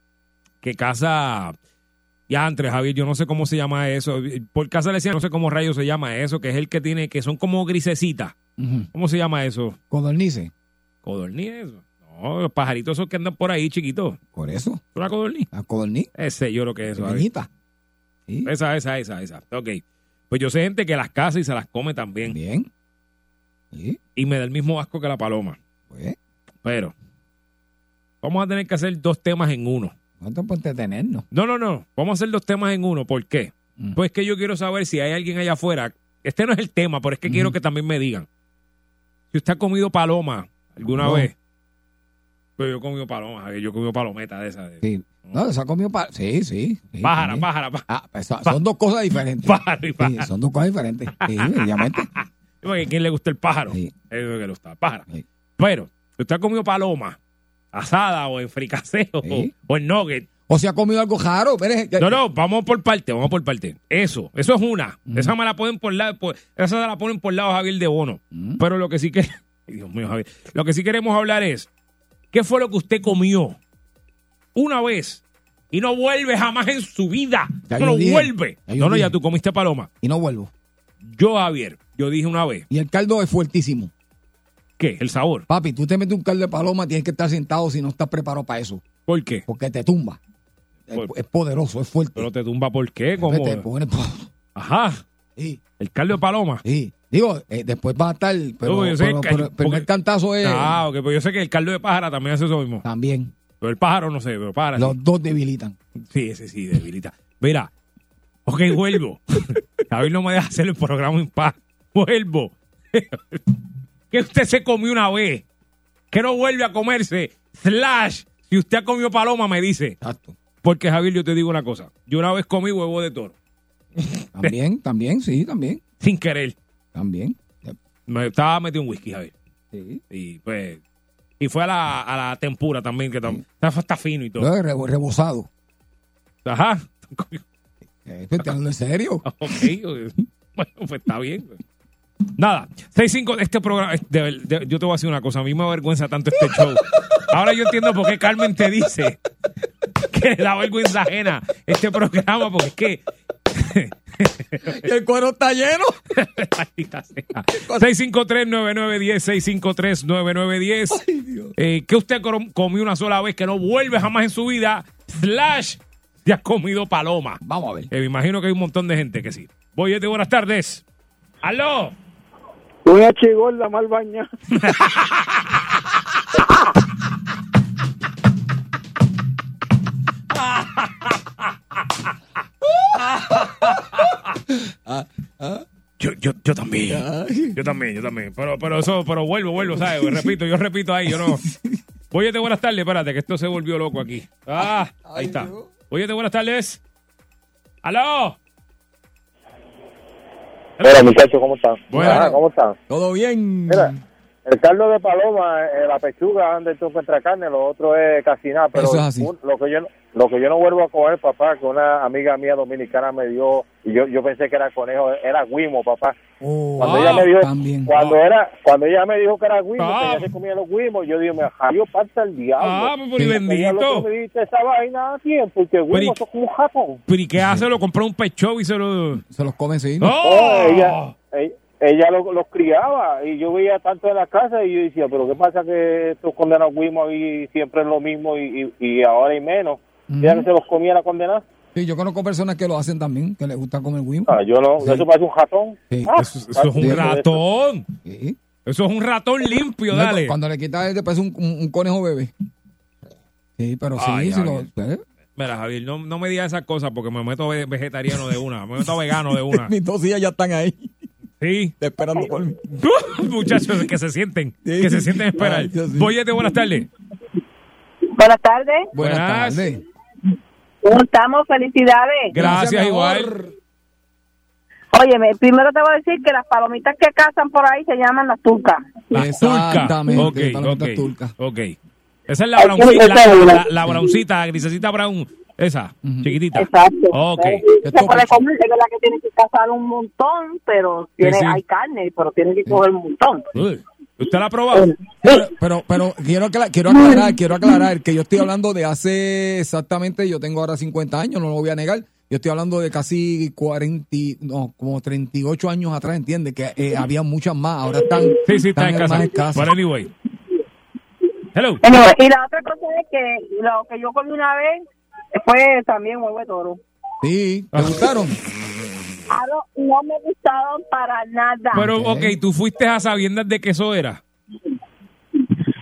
que casa. Ya antes, Javier, yo no sé cómo se llama eso. Por casa le decían, no sé cómo rayos se llama eso, que es el que tiene, que son como grisecitas. Ujú. ¿Cómo se llama eso? Codornices. ¿Codorniz eso? No, los pajaritos esos que andan por ahí, chiquitos. Por eso. ¿Una codorniz? La codorniz. Ese, yo lo que es. Pequeñita. Sí. Esa, esa, esa, esa. Ok. Pues yo sé gente que las caza y se las come también. Bien. Sí, Y me da el mismo asco que la paloma. pues. Pero vamos a tener que hacer dos temas en uno. ¿Cuánto por entretenernos? No, no, no. Vamos a hacer dos temas en uno. ¿Por qué? Mm. Pues que yo quiero saber si hay alguien allá afuera. Este no es el tema, pero es que quiero que también me digan. Si usted ha comido paloma alguna No. vez. Pero yo he comido paloma, Javier, yo he comido palometa de esas. Sí. No, se ha comido pa- Sí, sí. sí, Pájara, pájara, pájara. Ah, pues, son- dos cosas diferentes. Pájaro y Sí, pájaro. son dos cosas diferentes. Sí, obviamente. Porque [laughs] ¿a quién le gusta el pájaro? Sí. Es lo que le gusta, el pájaro. Sí. Pero, usted ha comido paloma asada o en fricaseo Sí. o en nugget. O si ha comido algo raro. Pero, No, no, vamos por parte, vamos por parte. Eso, eso es una. Esa me la ponen por lado, por- esa se la ponen por lado Javier de Bono. Mm. Pero lo que sí que, [laughs] Dios mío, Javier, lo que sí queremos hablar es, ¿qué fue lo que usted comió una vez y no vuelve jamás en su vida? Ya no dije. vuelve. No, no, ya tú comiste paloma. Y no vuelvo. Yo, Javier, yo dije una vez, Y el caldo es fuertísimo. ¿qué? El sabor. Papi, tú te metes un caldo de paloma, tienes que estar sentado si no estás preparado para eso. ¿Por qué? Porque te tumba. Es, Por- es poderoso, es fuerte. Pero te tumba, ¿por qué? Como, Te pone- ajá, Sí, el caldo de paloma. sí. Digo, eh, después va a estar. Pero, No, yo sé pero- que- pero el porque- cantazo es. Ah, ok, pues yo sé que el caldo de pájara también hace eso mismo. También. Pero el pájaro no sé, pero pájaro. Los dos debilitan. Sí, ese sí, debilita. Mira, ok, vuelvo. [laughs] David no me deja hacer el programa en paz. Vuelvo. [laughs] que usted se comió una vez. Que no vuelve a comerse. Slash. Si usted ha comido paloma, me dice. Exacto. Porque, Javier, yo te digo una cosa. Yo una vez comí huevo de toro. También, también, sí, también. Sin querer. También. Me estaba metido en whisky, Javier. Sí. Y pues. Y fue a la, a la tempura también, que tam- está, está fino y todo. Re- rebozado. Ajá. Eh, ¿Te hablando en serio? [laughs] Ok, bueno, pues está bien. Nada, 6-5 este programa, de- de- yo te voy a decir una cosa, a mí me avergüenza tanto este show. Ahora yo entiendo por qué Carmen te dice que le da vergüenza ajena este programa, porque es que... Y el cuero está lleno. [laughs] Maldita sea. 653-9910, 653-9910. Eh, que usted com- comió una sola vez que no vuelve jamás en su vida, slash, ya has comido paloma. Vamos a ver. Eh, me imagino que hay un montón de gente que sí. Boyete, buenas tardes. ¡Aló! Una chigorda mal bañada. [laughs] Yo, yo, yo también. Yo también, yo también. Pero, pero eso, pero vuelvo, vuelvo, ¿sabes? Repito, yo repito ahí, yo no. Boyete, buenas tardes. Espérate, que esto se volvió loco aquí. Ah, ahí está. Boyete, buenas tardes. ¡Aló! Mira, muchachos, ¿cómo están? Bueno. Ah, ¿Cómo están? Todo bien. Mira, el caldo de paloma, eh, la pechuga, donde tú encuentras carne, lo otro es casi nada. Pero Eso es así. un- lo, que yo, no- lo que yo no vuelvo a comer, papá, que una amiga mía dominicana me dio, y yo, yo pensé que era conejo, era guimo, papá. Oh, Cuando ella me dijo, también. cuando era, cuando ella me dijo que era guimo, Ah. que ella se comía los guimos, yo dije, me jalió parte el diablo. Ah, pues, y Ella bendito. lo que me dice esa vaina a tiempo, y- guimos son como un japón. ¿Pero y qué hace? Lo compró un pecho y se lo... Se los comen, sí. ¡Oh! Oh, ella, ella, ella lo- los criaba y yo veía tanto en la casa y yo decía, pero ¿qué pasa que estos condenados guimos ahí siempre es lo mismo y, y, y ahora hay menos? Ella que se los comía la condenada. Sí, yo conozco personas que lo hacen también, que les gusta comer wim. Ah, yo no, Sí. eso parece un ratón. Sí. Ah, Eso, eso es un Sí. ratón. Sí. Eso es un ratón limpio, No, dale. Cuando le quitas, te parece un, un- un conejo bebé. Sí, pero sí, Ay, sí ay, lo. ¿eh? Mira, Javier, no, no me digas esas cosas porque me meto ve- vegetariano de una, me meto vegano de una. [laughs] Mis dos hijas ya están ahí, Sí. esperando por mí. [laughs] Muchachos, que se sienten, Sí. que se sienten a esperar. Boyete, buenas tardes. Buenas tardes. Buenas tardes. ¿Cómo estamos? Felicidades. Gracias, igual. Óyeme, primero te voy a decir que las palomitas que cazan por ahí se llaman las turcas. Las turcas. Exactamente, Ok, ok, turcas. ok. Esa es la esa la, una. la, la browncita, grisecita brown. Esa, chiquitita. Exacto. Ok. Se puede comer, es verdad que tiene que cazar un montón, pero tiene, sí. hay carne, pero tiene que coger un montón. Uy, ¿Usted la ha probado? Pero, pero, pero quiero, acla- quiero aclarar, quiero aclarar que yo estoy hablando de hace exactamente, yo tengo ahora 50 años, no lo voy a negar. Yo estoy hablando de casi 40, y- no, como 38 años atrás, ¿entiendes? Que eh, había muchas más, ahora están, Sí, sí, está en están casa. más escasas. But anyway. Hello. Anyway, y la otra cosa es que lo que yo comí una vez fue también huevo de toro. Sí, Ah. ¿te gustaron? [laughs] Claro, no me gustaron para nada. Pero, ok, tú fuiste a sabiendas de que eso era.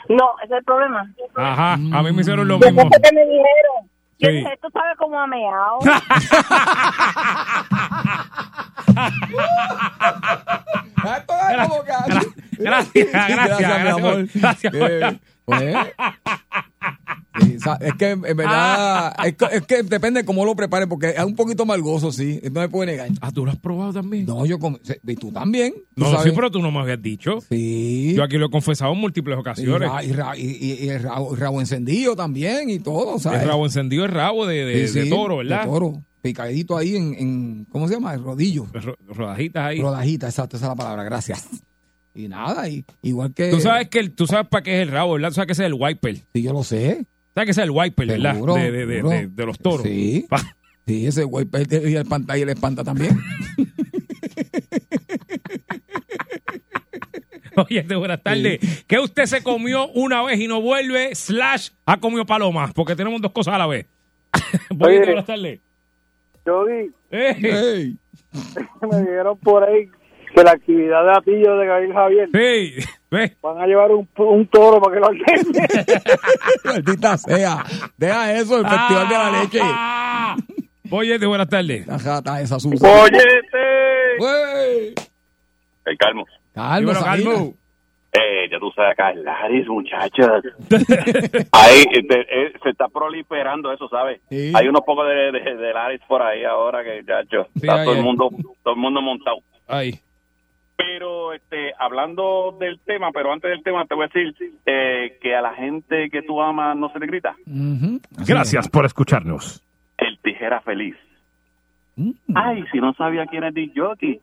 No, ese es el problema. Ajá, a mí me hicieron lo Después mismo. que me dijeron. Yo Sí. dije, esto sabe como a meao. [laughs] [laughs] Gracias, gracias, Gracias, mi amor. Gracias. Eh, pues, sí, es que en verdad, es, que- es que depende de cómo lo prepare, porque es un poquito malgoso, sí, no me puede negar. Ah, ¿tú lo has probado también? No, yo com- y tú también. tú No, sabes. sí, pero tú no me habías dicho. Sí. Yo aquí lo he confesado en múltiples Y, ocasiones. ra- y ra- y- y- y el rabo, rabo encendido también y todo, ¿sabes? El rabo encendido es rabo de, de, Sí, de sí, toro, ¿verdad? De toro. Picadito ahí en, en ¿cómo se llama? El rodillo. Ro- Rodajitas ahí. Rodajita, exacto, esa es la palabra, gracias. Y nada, y, igual que... Tú sabes que el- tú sabes para qué es el rabo, ¿verdad? Tú sabes que ese es el wiper. Sí, yo lo sé. ¿Sabes que ese es el wiper, verdad? Seguro, de, de, de, seguro. de- de los toros. Sí. Pa- Sí, ese güey y el espanta y el espanta también. [laughs] Oye, de buenas tardes. ¿Qué usted se comió una vez y no vuelve? Slash ha comido palomas, porque tenemos dos cosas a la vez. [laughs] Oye, buenas tardes. Yo vi, Eh, Ey. [laughs] me dijeron por ahí que la actividad de Atillo de Gabriel Javier sí, ve. van a llevar un, un toro para que lo atienda. [laughs] Maldita sea. Deja eso, el festival de la leche. Ah. Oye, de buenas tardes. La jata esa sucia. El calmo. Calmo. Calmo. Eh, ya tú sabes acá, el Laris, muchachas. [laughs] ahí eh, de- eh, se está proliferando eso, ¿sabes? Sí. Hay unos pocos de, de, de Laris por ahí ahora que, chacho, Sí, está hay, todo el mundo, todo el mundo montado. Ay. Pero, este, hablando del tema, pero antes del tema te voy a decir eh, que a la gente que tú amas no se le grita. Gracias por escucharnos. El tijera feliz. Mm. Ay, si no sabía quién es Dick Jockey.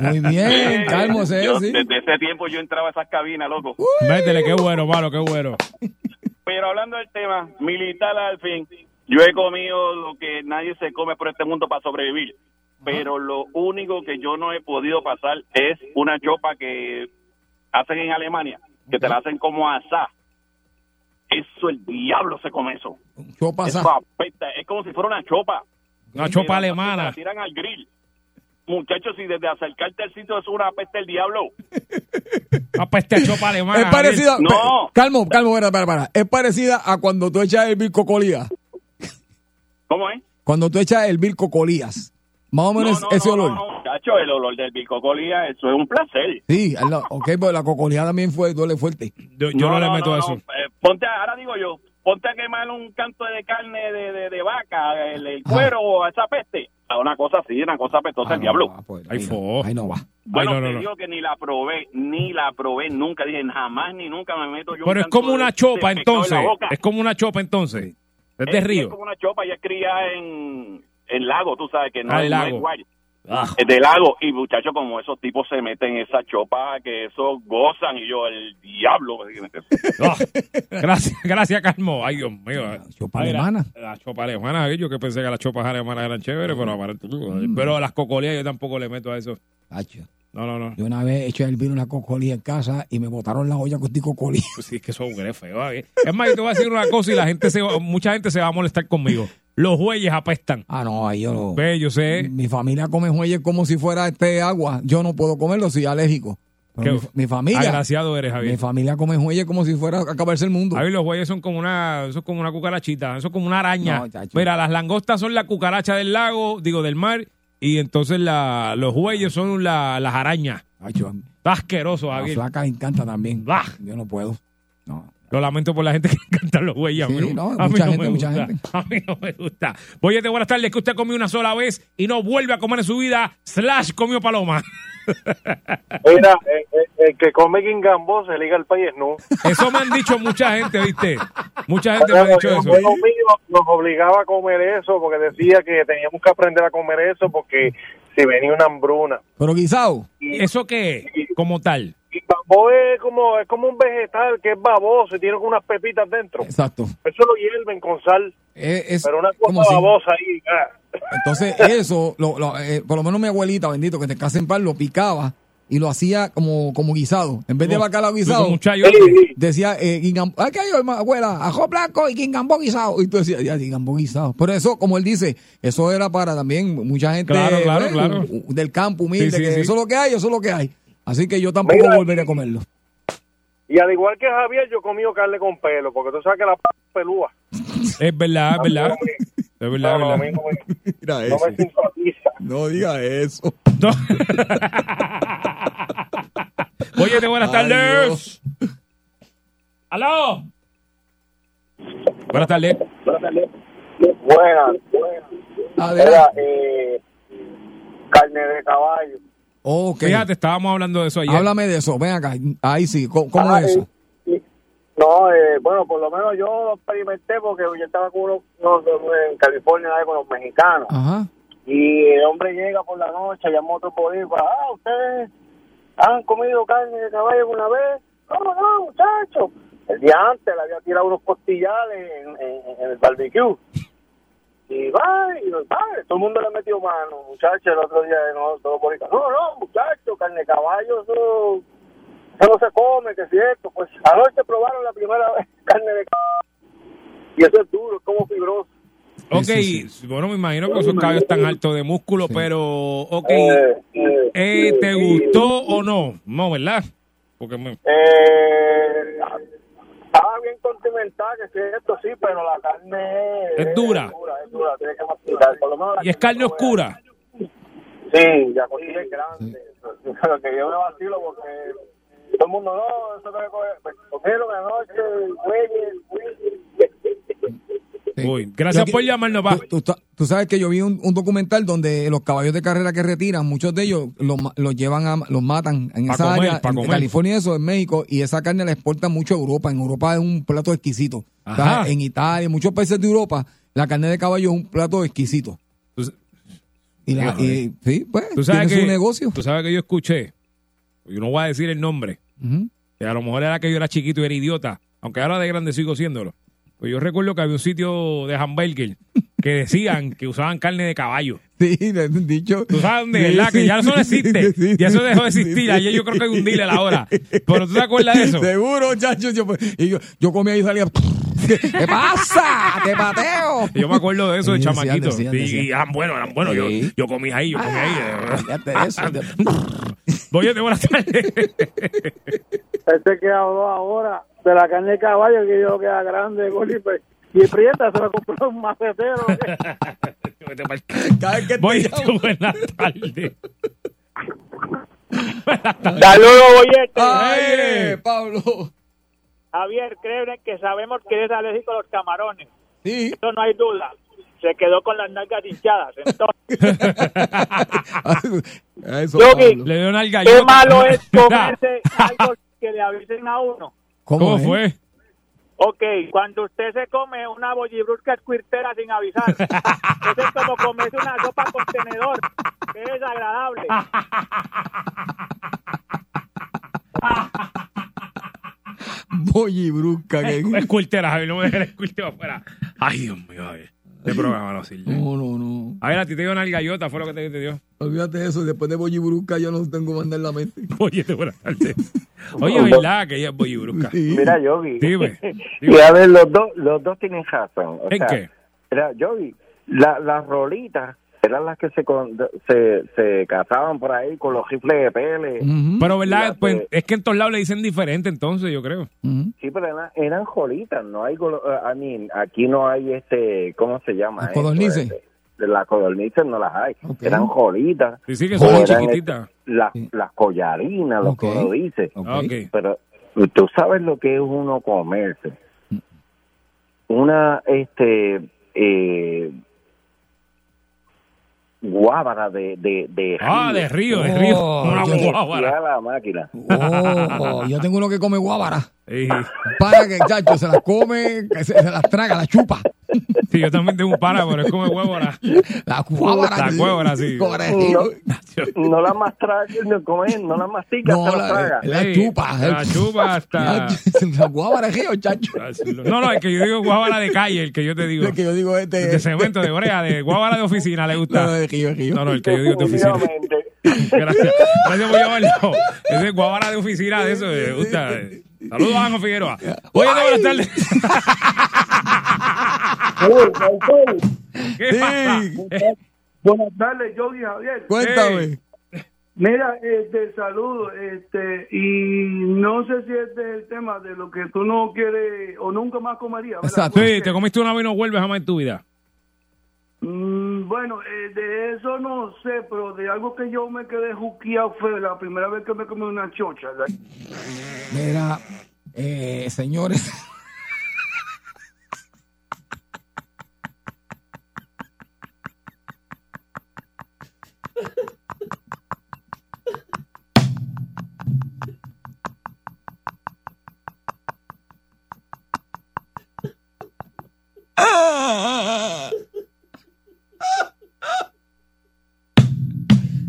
Muy bien, [laughs] calmo, ese, Yo, sí. Desde ese tiempo yo entraba a esas cabinas, loco. Métele, qué bueno, malo, qué bueno. Pero hablando del tema militar al fin, yo he comido lo que nadie se come por este mundo para sobrevivir. Pero lo único que yo no he podido pasar es una chopa que hacen en Alemania, que te la hacen como asá. Eso, el diablo se come eso. Chopa Eso apesta, es como si fuera una chopa. Una chopa la- alemana. La tiran al grill. Muchachos, si desde acercarte al sitio es una peste el diablo. [laughs] Apeste a chopa alemana. Es parecida. No. Calmo, calmo, para, para, para. Es parecida a cuando tú echas el Bilco Colías. ¿Cómo es? Cuando tú echas el Bilco Colías. Más o menos No, no, ese no, olor. no, no, muchacho, muchacho, el olor del bicocolía, eso es un placer. Sí, la- ok, pues la cocoleada también fue duele fuerte. Yo, yo no, le meto no, eso. no, eh, ponte, a- ahora digo yo, ponte a quemar un canto de carne de, de, de vaca, el, el cuero o esa peste. A Una cosa así, una cosa apestosa el diablo. Ay, fo. Ahí no va. Bueno, Ay, no, no, te no. digo que ni la probé, ni la probé nunca. Dije, jamás ni nunca me meto yo. un Pero es como una de chopa en entonces. Es como una chopa entonces. Es de Es- río. Es como una chopa, ella es criada en, en lago, tú sabes que no, Ah, es, el no es wild. Ah. De lago. Y muchachos, como esos tipos se meten en esa chopa, que eso gozan. Y yo, el diablo. Ah, gracias, gracias, Carmo. Ay, Dios mío. chopa Ay, la- alemana. La, chopa alemana, yo que pensé que las chopas alemanas eran chéveres, pero aparentemente. Pero las cocolías yo tampoco le meto a eso. No, no, no. Yo una vez eché el vino una cocolía en casa y me botaron la olla con ti cocolía. Pues sí, es que eso es feo. ¿eh? Es más, yo te voy a decir una cosa y la gente se, mucha gente se va a molestar conmigo. Los bueyes apestan. Ah, no, ahí yo no. Ve, yo sé. Mi familia come jueyes como si fuera este agua. Yo no puedo comerlo, soy alérgico. Pero mi, mi familia. Agraciado eres, Javier. Mi familia come jueyes como si fuera a acabarse el mundo. Javier, los bueyes son como una, es como una cucarachita, eso es como una araña. No. Mira, las langostas son la cucaracha del lago, digo, del mar, y entonces la, los bueyes son la- las arañas. Está asqueroso, Javier. flaca le encanta también. Bah. Yo no puedo. No. Lo lamento por la gente que [laughs] le encantan los bueyes. A mí Sí, no, no, a mí mucha no gente, me mucha gusta. gente. [laughs] A mí no me gusta. Boyete, buenas tardes. Que usted comió una sola vez y no vuelve a comer en su vida. Slash comió paloma. Mira, el, el- el que come guingambó se liga el país no. Eso me han dicho mucha gente, ¿viste? Mucha gente me ha dicho eso. mío nos obligaba a comer eso porque decía que teníamos que aprender a comer eso porque si venía una hambruna. Pero guisado. ¿Eso qué es? Como tal. Guingambó es como, es como un vegetal que es baboso y tiene unas pepitas dentro. Exacto. Eso lo hierven con sal, Es, es pero una como cosa si- babosa ahí. ah. Entonces, [laughs] eso, lo, lo, eh, por lo menos mi abuelita, bendito, que te casen en paz, lo picaba y lo hacía como, como guisado. En vez de bacalao guisado, decía eh, ¿ah, qué hay, hermano, abuela? Ajo blanco y guingambó guisado. Y tú decías, ya, guingambó guisado. Pero eso, como él dice, eso era para también mucha gente Claro, claro, eh, claro. del campo humilde, Sí, sí, que sí. eso es lo que hay, eso es lo que hay. Así que yo tampoco Mira, volveré a comerlo. Y al igual que Javier, yo he comido carne con pelo, porque tú sabes que la p es pelúa. Es verdad, es verdad. Es verdad, No, verdad. no me, Mira no eso. me simpatiza. No diga eso. No. [laughs] Oye, buenas Ay, tardes. ¡Aló! Buenas tardes. Buenas, buenas. Adelante. Era, eh, carne de caballo. Ok. Fíjate, estábamos hablando de eso ayer. Háblame de eso. Ven acá. Ahí sí. ¿Cómo, cómo Ah, es eso? No, eh, bueno, por lo menos yo lo experimenté porque yo estaba con unos, unos- en California ahí con los mexicanos. Ajá. Y el hombre llega por la noche, llama a otro boricua, ah, ¿ustedes han comido carne de caballo alguna vez? No, no, muchacho. El día antes le había tirado unos costillales en, en- en el barbecue. Y va, y va, todo el mundo le metió mano, muchacho, el otro día no, los boricuas, no, no, muchacho, carne de caballo, eso, eso no se come, que es cierto. Pues anoche probaron la primera vez [laughs] carne de caballo. Y eso es duro, es como fibroso. Ok, Sí, sí, bueno, me imagino que esos caballos están altos de músculo, pero, ok, Eh, eh, eh, ¿te gustó o no? No, ¿verdad? Porque me- Eh, estaba bien condimentada, que es cierto, sí, pero la carne Es dura. Es dura, es dura, tiene que masticar. Por lo menos y es carne oscura. Sí, la costilla es grande. Lo [laughs] que yo me vacilo porque todo el mundo, no, eso debe coger. Pues, cogieron anoche, güeyes, güeyes. Gracias por llamarnos. Tú, tú- tú sabes que yo vi un, un documental donde los caballos de carrera que retiran, muchos de ellos los, los llevan a, los matan en Pa' esa comer, área, en. California eso, en México, y esa carne la exportan mucho a Europa. En Europa es un plato exquisito. O sea, Ajá. en Italia, en muchos países de Europa, la carne de caballo es un plato exquisito. Tú- Y, la, y- sí, pues, Tú sabes tiene que, su negocio. Tú sabes que yo escuché, yo no voy a decir el nombre, que a lo mejor era que yo era chiquito y era idiota, aunque ahora de grande sigo siéndolo. Pues yo recuerdo que había un sitio de hamburger que decían que usaban carne de caballo. [laughs] Sí, le han dicho. Tú sabes dónde, Sí, ¿verdad? Que ya eso no existe. sí, Ya eso dejó de existir. Ayer yo creo que hay un dealer ahora. Pero tú te acuerdas de eso. Seguro, chacho. Yo, y yo, yo comía y salía. [laughs] ¿Qué pasa? ¡Te pateo! Yo me acuerdo de eso de chamaquito. decían, Sí, decían. y eran buenos, eran buenos. Yo, Sí. yo comí ahí, yo comí ahí. Fíjate de eso. [laughs] Oye, buenas tardes. Este que habló ahora de la carne de caballo, que yo queda grande, Goli, pues, y prieta se lo compró un macetero. Cada vez que te Voy, llamo. buenas tardes. Saludos, bollete. Ay, eh, Pablo. Javier, créeme que sabemos que eres alérgico a los camarones. Sí. Eso no hay duda. Se quedó con las nalgas hinchadas. Entonces, [laughs] Eso, Yogi. Le dio una qué malo es [laughs] comerse algo que le avisen a uno. ¿Cómo, fue? Ok, cuando usted se come una bollibrusca escuirtera sin avisar, [laughs] eso es como comerse una sopa con tenedor. Qué desagradable. Bollibrusca. que- Escultera, Javier, no me dejes escultera afuera. Ay, Dios mío, Javier. De programa no sirve. No, no, no. A ver, a ti te dio una gallota, fue lo que te, te dio. Olvídate de eso. Después de Bollibrusca yo no tengo manda en la mente. [laughs] Oye, te buenas tardes. [laughs] Oye, ¿verdad? Que ella es bollibrusca. Sí. Mira, Yogi. Dime. [laughs] Y a ver, los dos, los dos tienen razón. O ¿En sea, qué? Mira, Yogi, la, las rolitas eran las que se, con- se, se cazaban por ahí con los rifles de pele. Pero, ¿verdad? Pues de- es que en todos lados le dicen diferente, entonces, yo creo. Sí, pero eran, eran jolitas, no hay, golo- eh, I mean, aquí no hay este, ¿cómo se llama? Codornices. Este, de las codornices no las hay, eran jolitas. Sí, sí, que son chiquititas. este, las, Sí. las collarinas, los Ok. codornices. Ok. Ok. Pero tú sabes lo que es uno comerse. Mm. Una, este, eh, guábara de, de, de Ah, de río, de Oh, río. Una yo- guábara. a la máquina. Oh, yo tengo uno que come guábara. Sí. Para que, chacho, se las come, que se, se las traga, las chupa. Sí, yo también tengo un pana, pero es como huevora. La guábara. La guábara, sí. No la mastica, no, comes, no la mastica, No, se la la, traga. la Sí, chupa. La chupa hasta... [laughs] La guábara, río, chacho. No, no, el que yo digo guábara de calle, el que yo te digo. El que yo digo este. De cemento, de brea, de guábara de oficina, le No, gusta. no, de río, de río. No, no, el que yo digo de oficina. Gracias. Gracias por llamarlo. Es guábara de oficina, de eso, me gusta. Saludos, Ángel Figueroa. Oye, buenas tardes. Buenas tardes, Yogi Javier. Cuéntame. Mira, este saludo, este, y no sé si este es el tema de lo que tú no quieres o nunca más comerías. ¿verdad? Exacto. Sí, te comiste una vez y no vuelves jamás en tu vida. Mm, bueno, eh, de eso no sé, pero de algo que yo me quedé juqueado fue la primera vez que me comí una chocha. ¿verdad? Mira, eh, señores.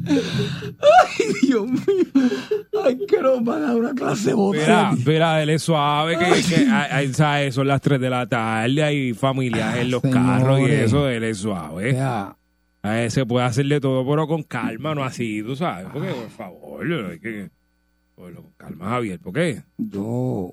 Ay, Dios mío. Ay, que nos van a dar una clase de Mira, bote. mira, él es suave, que, que ay, ay, ¿sabes? son las 3 de la tarde, hay familias en los Señores. carros y eso, él es suave. A él se puede hacerle todo, pero con calma, no así, tú sabes. Porque, por favor, hay que. Con calma, Javier, ¿por qué? Yo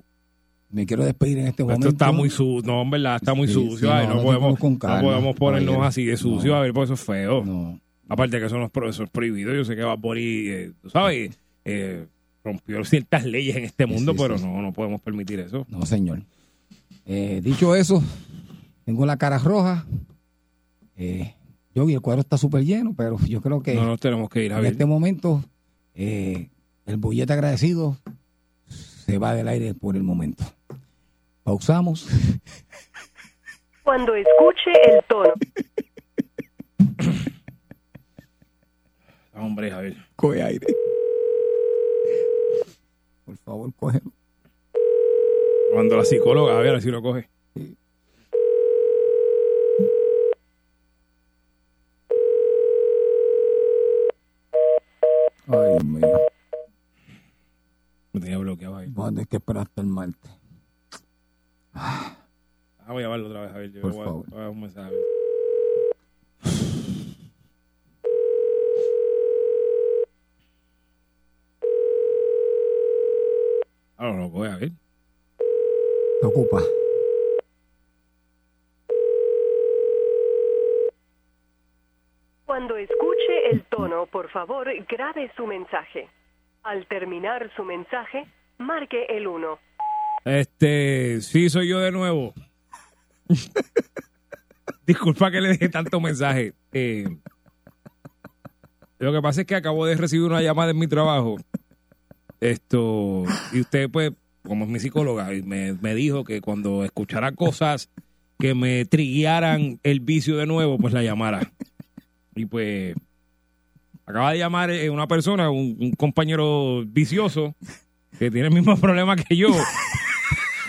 me quiero despedir en este Esto momento. está muy sucio, no, en verdad, está muy Sí, sucio. sí, ay, no, no, no, podemos, con no calma, podemos ponernos así de sucio, No. a ver, porque eso es feo. No. Aparte que eso, no es, pro- eso es prohibido, yo sé que va a morir, eh, tú sabes, eh, rompió ciertas leyes en este mundo, sí, pero sí. no, no podemos permitir eso. No, señor. Eh, dicho eso, tengo la cara roja. Eh, yo el cuadro está súper lleno, pero yo creo que No nos tenemos que ir, en este momento eh, el bollete agradecido se va del aire por el momento. Pausamos. Cuando escuche el tono. Hombre, Javier. Coge aire. Por favor, cógelo. Cuando la psicóloga, a ver si lo coge. Ay, Dios mío. Me tenía bloqueado ahí. Vamos a tener que esperar hasta el martes. Ah, voy a llamarlo otra vez, Javier. Yo Por voy, a- favor. voy a dar un mensaje. Ah, no, lo coge, Javier. Te ocupa. Cuando escuche el tono, por favor, grabe su mensaje. Al terminar su mensaje, marque el 1. Este, sí, soy yo de nuevo. [laughs] Disculpa que le dejé tanto mensaje. Eh, Lo que pasa es que acabo de recibir una llamada en mi trabajo. Esto, y usted, pues, como es mi psicóloga, me, me dijo que cuando escuchara cosas que me triguearan el vicio de nuevo, pues la llamara. Y pues, acaba de llamar eh, una persona, un, un compañero vicioso, que tiene el mismo [laughs] problema que yo.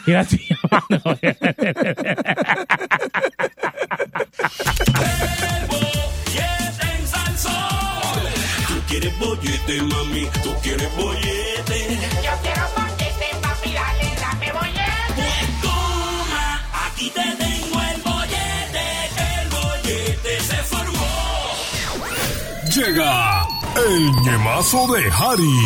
Y la estoy llamando. quieres bollete, mami, tú quieres bollete. Yo quiero bollete, papi, dale, dame bollete. Pues toma, aquí te Llega el ñemazo de Harry.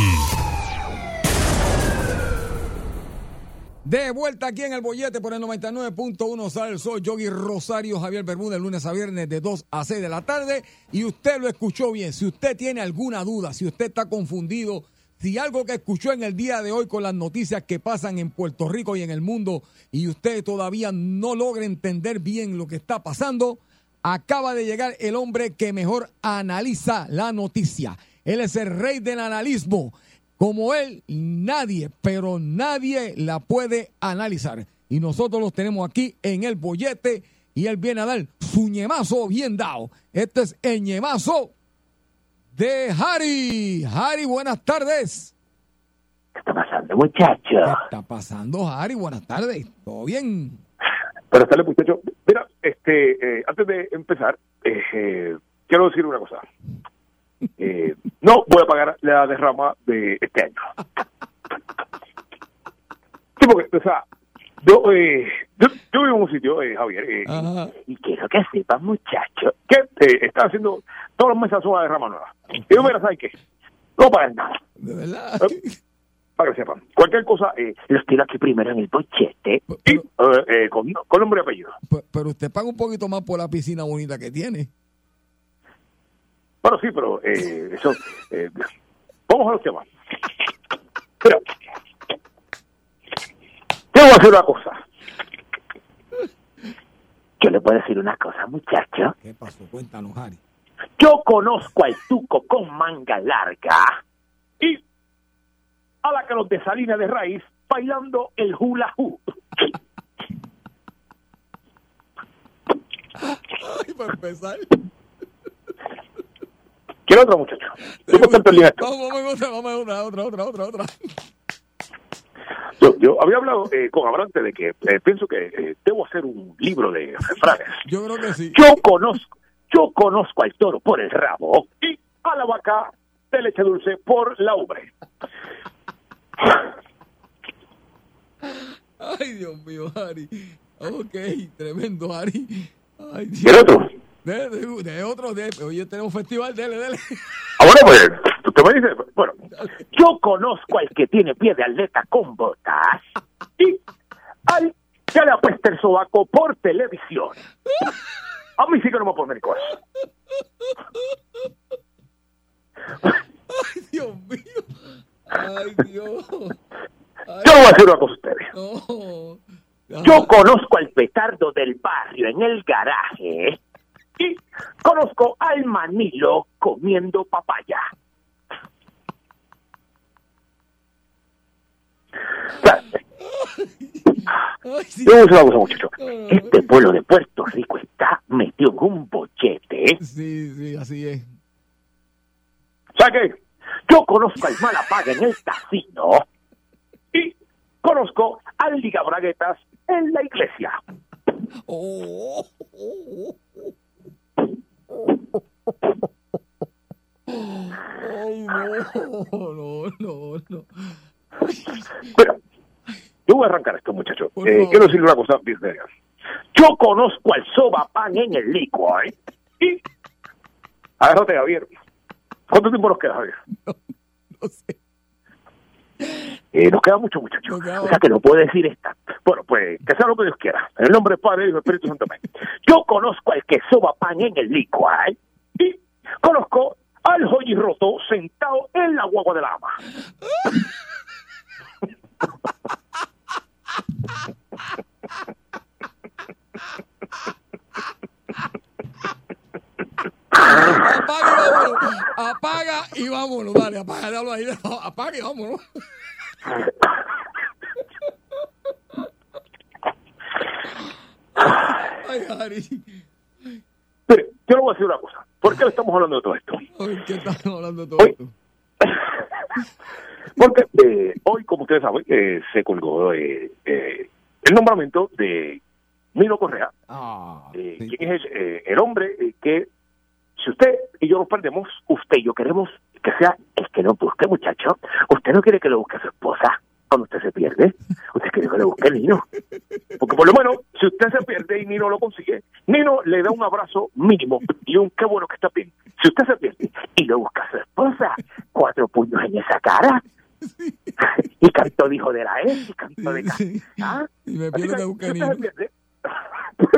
De vuelta aquí en el bollete por el 99.1 sale el sol. Yogi Rosario, Javier Bermúdez, lunes a viernes de 2 a 6 de la tarde. Y usted lo escuchó bien. Si usted tiene alguna duda, si usted está confundido, si algo que escuchó en el día de hoy con las noticias que pasan en Puerto Rico y en el mundo y usted todavía no logra entender bien lo que está pasando, acaba de llegar el hombre que mejor analiza la noticia. Él es el rey del analismo. Como él, nadie, pero nadie la puede analizar. Y nosotros los tenemos aquí en el bollete y él viene a dar su ñemazo bien dado. Este es el ñemazo de Harry. Harry, buenas tardes. ¿Qué está pasando, muchacho? ¿Qué está pasando, Harry? Buenas tardes. ¿Todo bien? Buenas tardes, muchachos. Este, eh, antes de empezar, eh, quiero decir una cosa. Eh, no voy a pagar la derrama de este año. Sí, porque, o sea, yo, yo, yo vivo en un sitio, eh, Javier, Y quiero que sepas, muchacho. que eh, está haciendo todos los meses una derrama nueva. Y yo, mira, ¿sabes qué? No pagar nada. ¿De verdad? Para que sepan. Cualquier cosa, eh, Los tiro aquí primero en el bochete. y, eh, eh, con, con nombre y apellido. Pe- Pero usted paga un poquito más por la piscina bonita que tiene. Bueno, sí, pero eh, eso. eh, vamos a los temas. Mira, yo voy a hacer una cosa. Yo le puedo decir una cosa, muchacho. ¿Qué pasó? Cuéntanos, Harry. Yo conozco al tuco con manga larga. Y a la que nos desalina de raíz bailando el hula hoop. Ay, para empezar. ¿Quiere otro muchacho? Vamos, vamos, otra, vamos, otra, otra, otra, otra, otra. Yo, yo había hablado eh, con Abrante de que eh, pienso que eh, debo hacer un libro de refranes. Yo creo que sí. Yo conozco, yo conozco al toro por el rabo. Y a la vaca de leche dulce por la ubre. Ay, Dios mío, Harry. Ok, tremendo, Harry. Ay, Dios. De, de, de otro, de, oye, tenemos festival, dele, dele. Ah, bueno, pues, usted me dice, bueno, Yo conozco al que tiene pie de atleta con botas. y al que le apesta el sobaco por televisión. A mí sí que no me pone cosas. Ay, Dios mío. Ay, Dios. Ay, Yo voy a hacer una cosa a ustedes. no. Yo conozco al petardo del barrio en el garaje. Y conozco al Manilo comiendo papaya. Yo voy a decir una cosa. Este pueblo de Puerto Rico está metido en un bochete. Sí, sí, así es. ¿Sabe? Yo conozco al Malapaga en el casino. Y conozco al Liga Braguetas en la iglesia. Oh, oh, Ay, no, no, no. Mira, yo voy a arrancar esto, muchachos. Eh, quiero decirle una cosa bien seria. Yo conozco al soba pan en el licor. ¿eh? Y. Agárrate, Javier. ¿Cuánto tiempo nos queda, Javier? [laughs] No sé. Eh, nos queda mucho, muchachos. O sea que no puedo decir esta. Bueno, pues que sea lo que Dios quiera. En el nombre del Padre y del Espíritu Santo. amén. Yo conozco al que soba pan en el licor. ¿eh? Y conozco al roto sentado en la guagua de la ama. [laughs] apaga y vámonos. Apaga y vámonos. Dale, apaga, déjalo ahí. Apaga y vámonos. Ay, Harry. Mire, yo le voy a decir una cosa. ¿Por qué le estamos hablando de todo esto? Ay, ¿Qué estás hablando de todo esto? [laughs] Porque eh, hoy, como ustedes saben, eh, se colgó eh, eh, el nombramiento de Nino Correa, Ah, eh, quien es el, el hombre que, si usted y yo nos perdemos, usted y yo queremos que sea el que nos busque, muchacho. Usted no quiere que lo busque su esposa cuando usted se pierde. Usted quiere que lo busque Nino. Porque por lo menos, si usted se pierde y Nino lo consigue, Nino le da un abrazo mínimo y un qué bueno que está bien. Si usted se pierde y lo busca a su esposa, cuatro puños en esa cara. [laughs] y cantó de hijo de la E, y cantó de ca- ¿Ah? Y me pido que, usted Nino.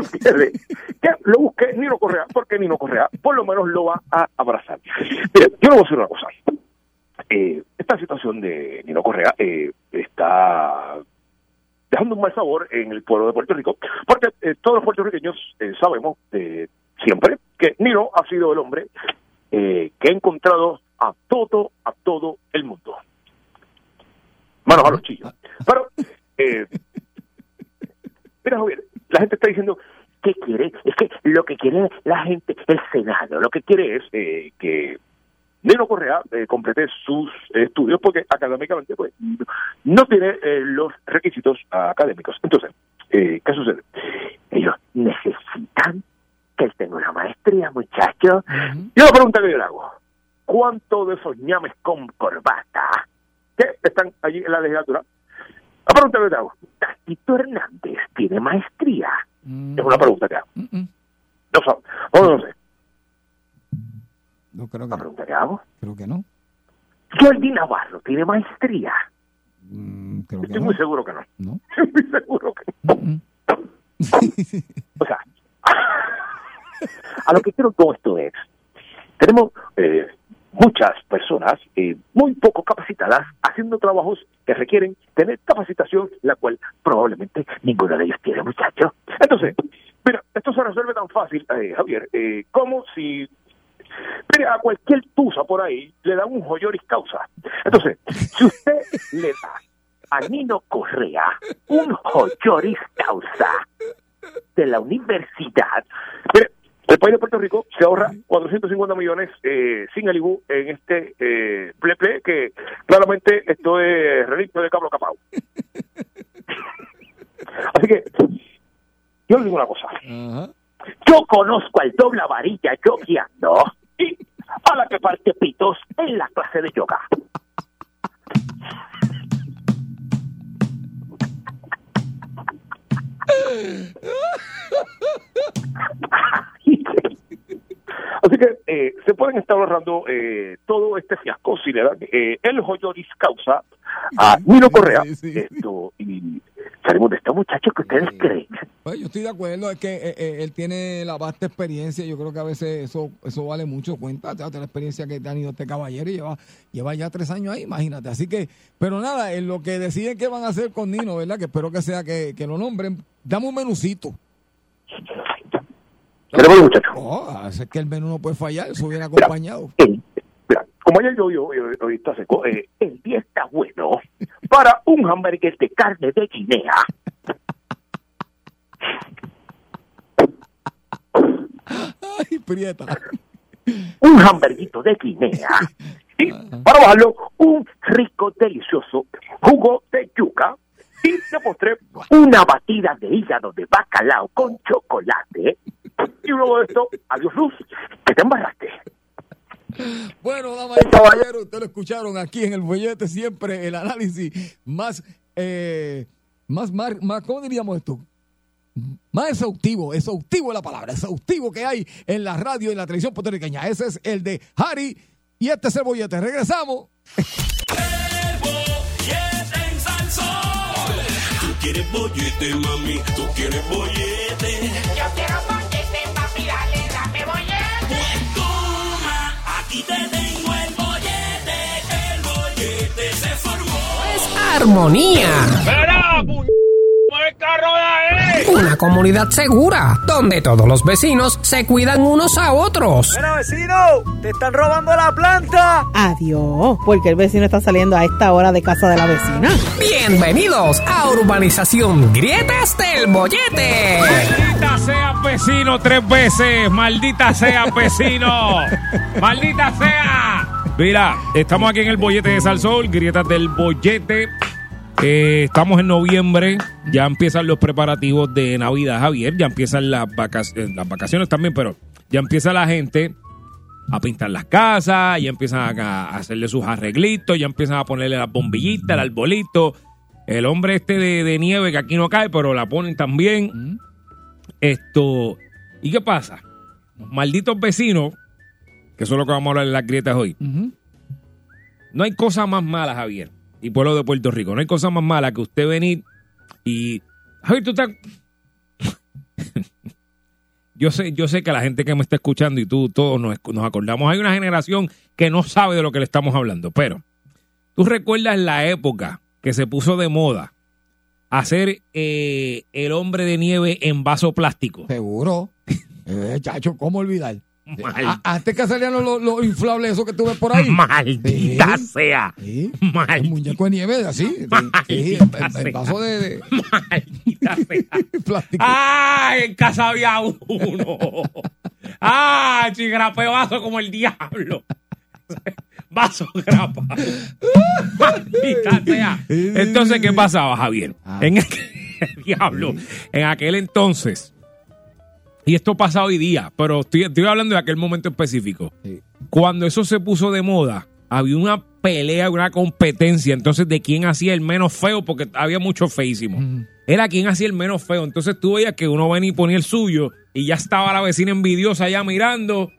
Se pierde, que lo busque Nino Correa, porque Nino Correa por lo menos lo va a abrazar. Mire, yo le voy a decir una cosa. Eh, esta situación de Nino Correa eh, está dejando un mal sabor en el pueblo de Puerto Rico, porque eh, todos los puertorriqueños eh, sabemos siempre que Nino ha sido el hombre eh, que ha encontrado a todo, a todo el mundo. Manos a los chillos. Pero, eh, mira, Javier, la gente está diciendo, ¿qué quiere? Es que lo que quiere la gente, el Senado, lo que quiere es eh, que Nino Correa eh, complete sus estudios porque académicamente pues no tiene eh, los requisitos académicos. Entonces, eh, ¿qué sucede? Ellos necesitan que él tenga una maestría, muchacho. Yo la pregunta que yo le hago, ¿cuánto de esos ñames con corbata que están allí en la legislatura? La pregunta que le hago, ¿Tatito Hernández tiene maestría? Es una pregunta que hago. No sé, no, no sé. No creo que La pregunta que hago. Creo que no. Jordi Navarro tiene maestría. Mm, que Estoy no. muy seguro que no. No. [laughs] Estoy muy seguro que no. [laughs] o sea, [laughs] a lo que quiero todo esto es, tenemos eh, muchas personas eh, muy poco capacitadas haciendo trabajos que requieren tener capacitación, la cual probablemente ninguno de ellos tiene, muchachos. Entonces, mira, esto se resuelve tan fácil, eh, Javier, eh, como si Mira, a cualquier tusa por ahí le dan un joyoris causa. Entonces, si usted le da a Nino Correa un joyoris causa de la universidad, el país de Puerto Rico se ahorra 450 millones eh, sin el IBU en este eh, ple ple, que claramente esto es relicto de Cabro Capao. [laughs] Así que, yo le digo una cosa. Yo conozco al dobla varilla yogueando y a la que parte pitos en la clase de yoga. [laughs] [laughs] Así que eh, se pueden estar ahorrando eh, todo este fiasco si le dan eh, el joyoris causa a Nino Correa. Esto, y salimos de este muchacho que ustedes creen. Pues yo estoy de acuerdo, es que eh, eh, él tiene la vasta experiencia, yo creo que a veces eso eso vale mucho cuenta, la experiencia que ha tenido este caballero y lleva, lleva ya tres años ahí, imagínate. Así que, pero nada, en lo que deciden qué van a hacer con Nino, ¿verdad? Que espero que sea que, que lo nombren, dame un menucito. Tenemos muchachos. Oh, es que el menú no puede fallar, eso viene acompañado. Mira, como ayer yo hoy está seco, eh, el día está bueno para un hamburger de carne de Guinea. Ay, prieta. Un hamburguito de Guinea. Y para bajarlo, un rico, delicioso jugo de yuca. Y de postre, una batida de hígado de bacalao con chocolate. Y luego de esto, adiós luz, que te embarraste. Bueno, damas y caballeros, ustedes lo escucharon aquí en el bollete siempre el análisis más, eh, más, más, más, ¿cómo diríamos esto? Más exhaustivo, exhaustivo es la palabra, exhaustivo que hay en la radio y en la televisión puertorriqueña. Ese es el de Harry y este es el bollete. Regresamos. [laughs] quieres bollete, mami, tú quieres bollete. Yo quiero bollete, papi, dale, dame bollete. Pues toma, aquí te tengo el bollete, el bollete se formó. Armonía. ¡Espera, pu... el carro de ahí! Una comunidad segura, donde todos los vecinos se cuidan unos a otros. Mira, vecino, te están robando la planta. Adiós, porque el vecino está saliendo a esta hora de casa de la vecina. Bienvenidos a Urbanización Grietas del Bollete. Maldita sea vecino tres veces. Maldita sea vecino. Maldita sea. Mira, estamos aquí en el bollete de Salsol, grietas del bollete. Eh, estamos en noviembre, ya empiezan los preparativos de Navidad, Javier, ya empiezan las, eh, las vacaciones también, pero ya empieza la gente a pintar las casas, ya empiezan a, a hacerle sus arreglitos, ya empiezan a ponerle las bombillitas, el arbolito, el hombre este de, de nieve que aquí no cae, pero la ponen también. Esto, ¿y qué pasa? Los malditos vecinos, que eso es lo que vamos a hablar en las grietas hoy. No hay cosa más mala, Javier, y pueblo de Puerto Rico, no hay cosa más mala que usted venir y... Javier, tú estás... [laughs] yo sé, yo sé que la gente que me está escuchando y tú, todos nos, nos acordamos, hay una generación que no sabe de lo que le estamos hablando, pero tú recuerdas la época que se puso de moda hacer eh, el hombre de nieve en vaso plástico. Seguro. [laughs] Eh, chacho, ¿cómo olvidar? A- antes que salían los, los- los inflables esos que tú ves por ahí. Maldita Sí. sea. Sí. El muñeco de nieve, así. Sí, sí, el, el- el vaso de, de- [laughs] plástico. ¡Ay! En casa había uno. ¡Ay! Chigrapé vaso como el diablo. Vaso grapa. Maldita sea. Entonces, ¿qué pasaba, Javier? En aquel, diablo. En aquel entonces. Y esto pasa hoy día, pero estoy, estoy hablando de aquel momento específico. Cuando eso se puso de moda, había una pelea, una competencia, entonces de quién hacía el menos feo, porque había mucho feísimo. Era quien hacía el menos feo. Entonces tú veías que uno venía y ponía el suyo y ya estaba la vecina envidiosa allá mirando.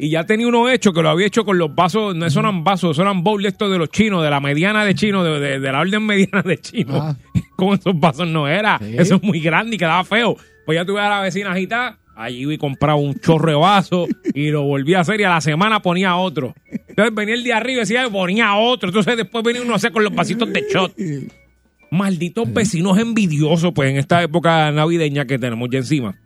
Y ya tenía uno hecho que lo había hecho con los vasos, no esos eran vasos, esos eran bowls estos de los chinos, de la mediana de chino, de, de- de la orden [laughs] mediana de chino. Con esos vasos no era. Eso es muy grande y quedaba feo. Pues ya tuve a la vecina agitada, allí iba y compraba un chorro vaso y lo volví a hacer y a la semana ponía otro. Entonces venía el de arriba y decía ponía otro. Entonces después venía uno a hacer con los vasitos de shot. Malditos vecinos envidiosos, pues en esta época navideña que tenemos ya encima.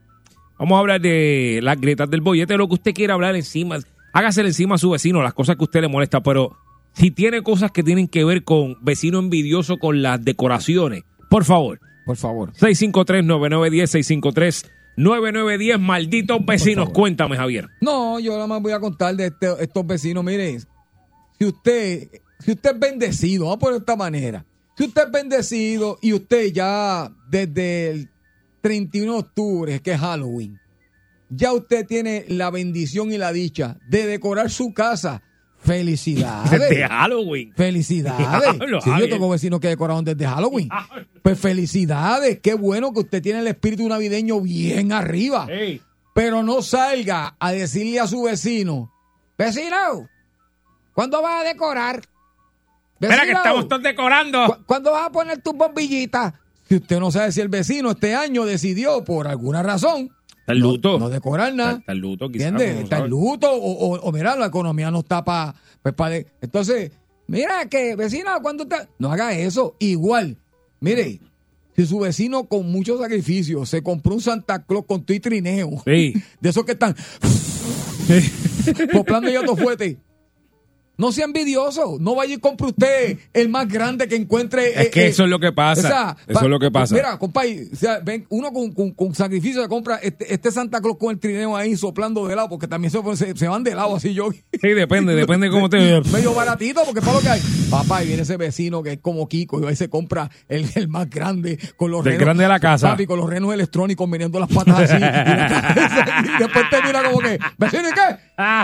Vamos a hablar de las grietas del bollete, lo que usted quiera hablar encima. Hágasele encima a su vecino, las cosas que a usted le molesta, pero si tiene cosas que tienen que ver con vecino envidioso con las decoraciones, por favor. Por favor. 653-9910, 653-9910, malditos vecinos. Cuéntame, Javier. No, yo nada más voy a contar de este- estos vecinos. Mire, si usted, si usted es bendecido, vamos a poner de esta manera. Si usted es bendecido y usted ya desde el 31 de octubre, que es Halloween, ya usted tiene la bendición y la dicha de decorar su casa. Felicidades. [laughs] Desde Halloween. Felicidades. Diablo, Sí, yo tengo vecinos que decoraron desde Halloween. Pues felicidades. Qué bueno que usted tiene el espíritu navideño bien arriba. Pero no salga a decirle a su vecino, vecino, ¿cuándo vas a decorar? Espera que estamos todos decorando. ¿cu- ¿Cuándo vas a poner tus bombillitas? Si usted no sabe si el vecino este año decidió por alguna razón Está el luto. no decorar nada. Está el luto, quizás. ¿Entiendes? no Está el sabe. luto o, o- o mira, la economía no está para... Pues pa de- entonces, mira que vecina, ¿cuándo está? No haga eso. Igual, mire, si su vecino con mucho sacrificio se compró un Santa Claus con tu y trineo, [laughs] de esos que están [laughs] soplando ya todo fuerte. No sea envidioso, no vaya y compre usted el más grande que encuentre. Es que eso es lo que pasa. Eso pa- es lo que pasa. Mira, compadre, o sea, ven, uno con, con- con sacrificio se compra este, este Santa Claus con el trineo ahí soplando de lado, porque también se, se, se van de lado así yo. Sí, depende, depende cómo te... [laughs] Medio baratito, porque para lo que hay. Papá, y viene ese vecino que es como Kiko, y ahí se compra el, el más grande con los Del grande de la casa. Papi, con los renos electrónicos viniendo las patas así. y, la [laughs] cabeza, y después te mira como que, vecino, ¿y qué?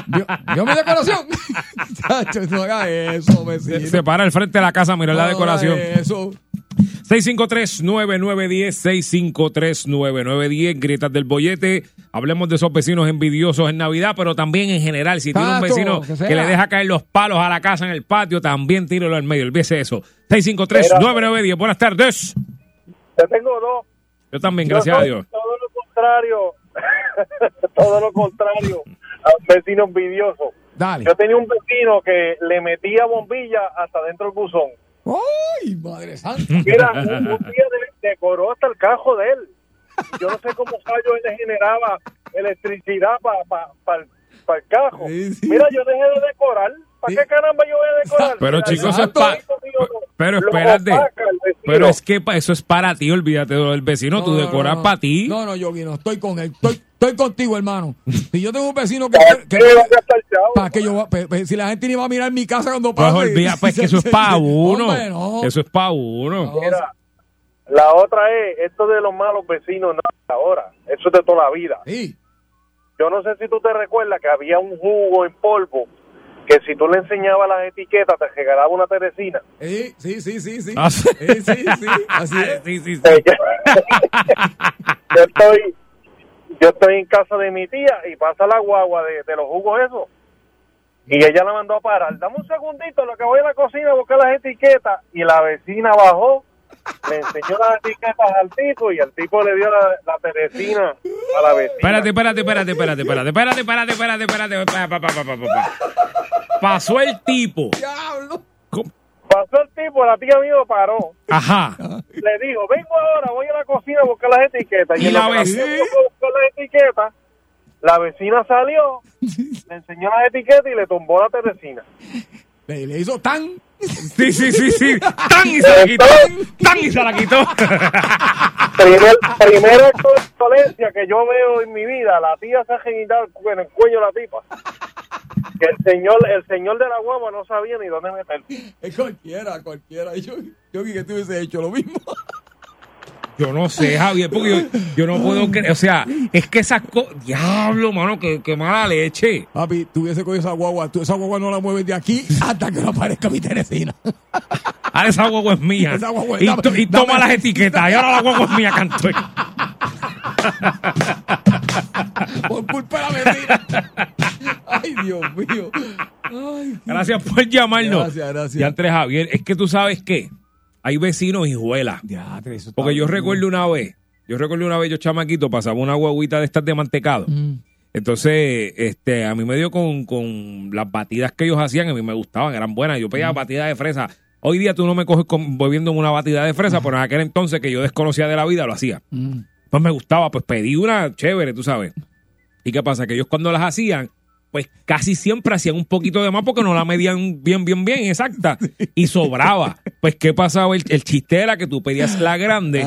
Yo, yo mi decoración. [laughs] Chacho, no haga eso, vecino. Se para al frente de la casa a mirar la No haga decoración. Eso. 653-9910, 653-9910, grietas del bollete. Hablemos de esos vecinos envidiosos en Navidad, pero también en general. Si tiene un vecino que le deja caer los palos a la casa en el patio, también tírelo al medio. Olvídese eso. 653-9910, buenas tardes. Yo tengo dos. Yo también, Yo gracias a Dios. Todo lo contrario. [laughs] todo lo contrario. A un vecino envidioso. Dale. Yo tenía un vecino que le metía bombilla hasta dentro del buzón. ¡Ay, madre santa! Mira, un, un día de- decoró hasta el cajo de él. Yo no sé cómo Fallo él le generaba electricidad para el cajo. Mira, yo dejé de decorar. ¿Para qué caramba yo voy a decorar? [laughs] Pero chicos, es pa- todito mío lo- Pero espérate. Pero es que eso es para ti, olvídate de lo del vecino. Tú No, no, decoras no. para ti. No, no, Yogi, no, estoy con él. Estoy, estoy contigo, hermano. Si yo tengo un vecino que... [laughs] que- ¿Para que yo pe- si la gente ni va a mirar mi casa cuando Pues pase... olvida, pues que [laughs] eso es para uno. Hombre, no. Eso es para uno. Mira, la otra es esto de los malos vecinos no es ahora. Eso es de toda la vida. Yo no sé si tú te recuerdas que había un jugo en polvo que si tú le enseñabas las etiquetas te regalaba una teresina. Sí, sí, sí, sí, sí. Ah, sí. Sí, sí, sí, así es. Sí, sí, sí. Eh, yo, estoy yo estoy en casa de mi tía y pasa la guagua de, de los jugos esos y ella la mandó a parar. Dame un segundito, lo que voy a la cocina a buscar las etiquetas y la vecina bajó, le enseñó las etiquetas al tipo y el tipo le dio la, la teresina a la vecina. Espérate, espérate, espérate, espérate, espérate, espérate, espérate, espérate, espérate, pa, pa, pa, pa, pa, pa, pa. Pasó el tipo. Pasó el tipo, la tía mía paró. Ajá. Le dijo, vengo ahora, voy a la cocina a buscar las etiquetas. Y en la vecina- buscar las etiquetas, la vecina salió, le enseñó las etiquetas y le tumbó la teresina. Le, le hizo tan... Sí, sí, sí, sí. Tan y se la quitó. Tan y se la quitó. Primer, primer acto de violencia que yo veo en mi vida, la tía se ha genital en el cuello de la tipa. Que el señor, el señor de la guagua no sabía ni dónde meterse. Es cualquiera, cualquiera. Yo, yo que tú hubiese hecho lo mismo. Yo no sé, Javier, porque yo, yo no puedo creer. O sea, es que esas cosas. Diablo, mano, que, que mala leche. Papi, tú hubiese cogido esa guagua. Tú, esa guagua no la mueves de aquí hasta que no aparezca mi Teresina. Ah, esa guagua es mía. Esa guagua es- y, dame- to- y toma dame- las etiquetas. Y ahora la guagua es mía, canto. Por culpa de la vecina. Ay, Dios mío. Ay, Gracias por llamarnos. Gracias, gracias. Y antes, Javier, es que tú sabes qué. Hay vecinos hijuelas. Porque yo recuerdo una vez, yo recuerdo una vez, yo chamaquito, pasaba una guaguita de estas de mantecado. Mm. Entonces, este, a mí me dio con, con las batidas que ellos hacían, a mí me gustaban, eran buenas. Yo pedía batidas de fresa. Hoy día tú no me coges con, bebiendo una batida de fresa, pero en aquel entonces que yo desconocía de la vida lo hacía. Mm. Pues me gustaba, pues pedí una chévere, tú sabes. ¿Y qué pasa? Que ellos cuando las hacían, pues casi siempre hacían un poquito de más porque no la medían bien, bien, bien, exacta. Y sobraba. Pues, ¿qué pasaba? El, el chiste era que tú pedías la grande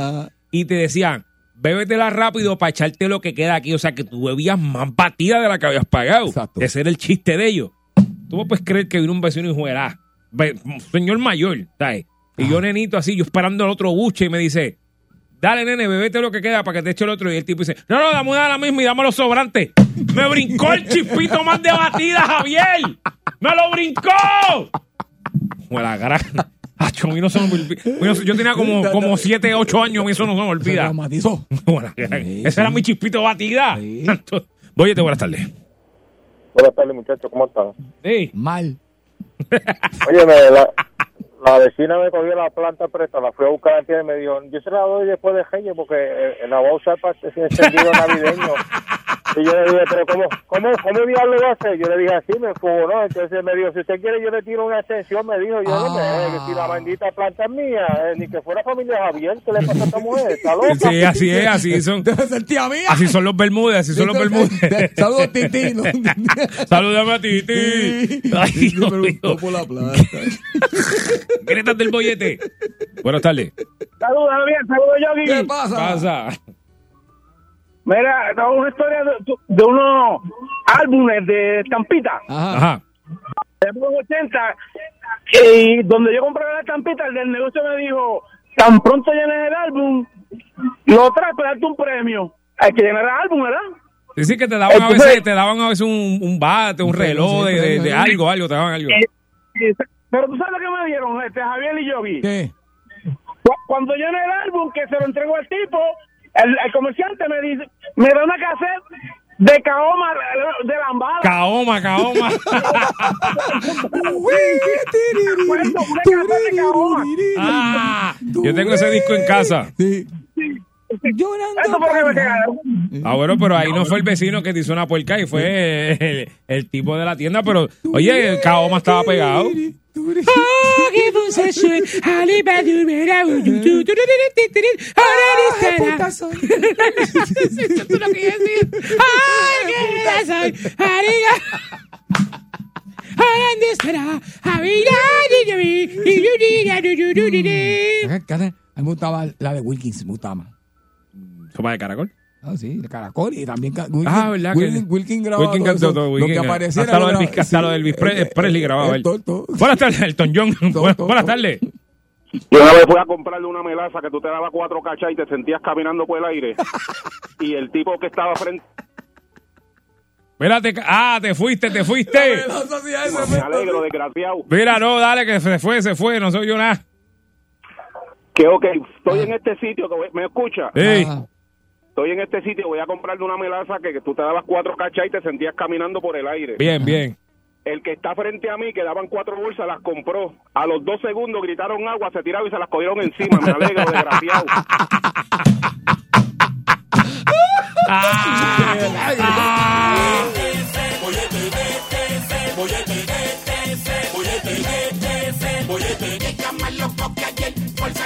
y te decían, bébetela rápido para echarte lo que queda aquí. O sea, que tú bebías más batida de la que habías pagado. Ese era el chiste de ellos. Tú no puedes creer que vino un vecino y jugará. Señor mayor, ¿sabes? Y yo, nenito, así, yo esperando el otro buche y me dice, dale, nene, bebete lo que queda para que te eche el otro. Y el tipo dice, no, no, dame una a la misma y dame los sobrantes. Me brincó el chispito más de batida, Javier. ¡Me lo brincó! Fue la gran... Acho, a mí no se me olvida. Yo tenía como, como 7, 8 años y eso no se me olvida. traumatizó. Bueno, Ese era mi chispito de batida. [laughs] Oye, buenas tardes. Buenas tardes, muchachos, ¿cómo están? Sí. Mal. Oye, la, la vecina me cogió la planta presta, la fui a buscar antes y me dijo, yo se la doy después de Reyes porque la voy a usar para ese encendido [laughs] navideño. Y yo le dije, pero ¿cómo, cómo, cómo diablo va a hacer? Yo le dije, así me fugó, ¿no? Entonces me dijo, si usted quiere yo le tiro una extensión, me dijo, yo no me deje, que si la bendita planta es mía, eh, ni que fuera familia Javier, ¿qué le pasa a esta mujer? ¿Está loca? Sí, así es, así son. Así son los Bermúdez, así son los Bermúdez. Saludos, Titi. ¿no? [laughs] Saludame a Titi. Ay, Dios mío. por la plata. [laughs] Gretas del bollete. Buenas tardes. Saludos, Javier. Saludos, Yogi. ¿Qué pasa? Pasa. Mira, una historia de, de unos álbumes de estampita. Ajá. De los 80. Y donde yo compré la estampita, el del negocio me dijo, tan pronto llenes el álbum, lo traes para darte un premio. Hay que llenar el álbum, ¿verdad? Sí, sí, que te daban a veces, te daban a veces un, un bate, un reloj de, de- de algo, algo, te daban algo. Eh, eh, Pero tú sabes lo que me dieron, este Javier y Yogi. ¿Qué? Cu- Cuando llené el álbum, que se lo entregó al tipo, el, el comerciante me dice, me da una cassette de Kaoma de, Lambada. Caoma, caoma. Ah, yo tengo ese disco en casa. Sí. Eso fue lo que me cagaron. Ah, bueno, pero ahí no fue el vecino que te hizo una puerca y fue el, el tipo de la tienda, pero oye, el Caoma estaba pegado. Me gustaba la de Wilkins, me gustaba más. ¿Sopa de caracol? Ah, sí, de caracol y también Ah, ¿verdad que- Wilkins, Wilkins grababa Wilkin todo eso. todo, lo Wilkin, que eh, apareciera. hasta lo del. Elvis- hasta Sí, lo del Elvis Pre- eh, Presley grababa eh, él. Buenas tardes, Elton John. [laughs] Buenas, tardes. Yo una vez fui a comprarle una melaza que tú te dabas cuatro cachas y te sentías caminando por el aire. [laughs] y el tipo que estaba frente. Espérate, ah, te fuiste, te fuiste. Me alegro, desgraciado. Mira, no, dale, que se fue, se fue, no soy yo nada. Que ok, estoy en este sitio, que ¿me escucha? Ey. Estoy en este sitio, voy a comprarle una melaza que, que tú te dabas cuatro cachas y te sentías caminando por el aire. Bien, bien. El que está frente a mí, que daban cuatro bolsas, las compró. A los dos segundos gritaron agua, se tiraron y se las cogieron encima. Me alegro, desgraciado.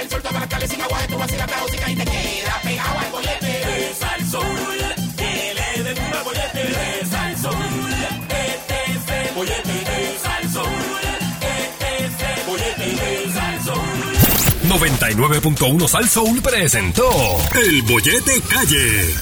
Sol, las tardes sin agua y te queda 99.1 Sal Soul presentó El Bollete Calle.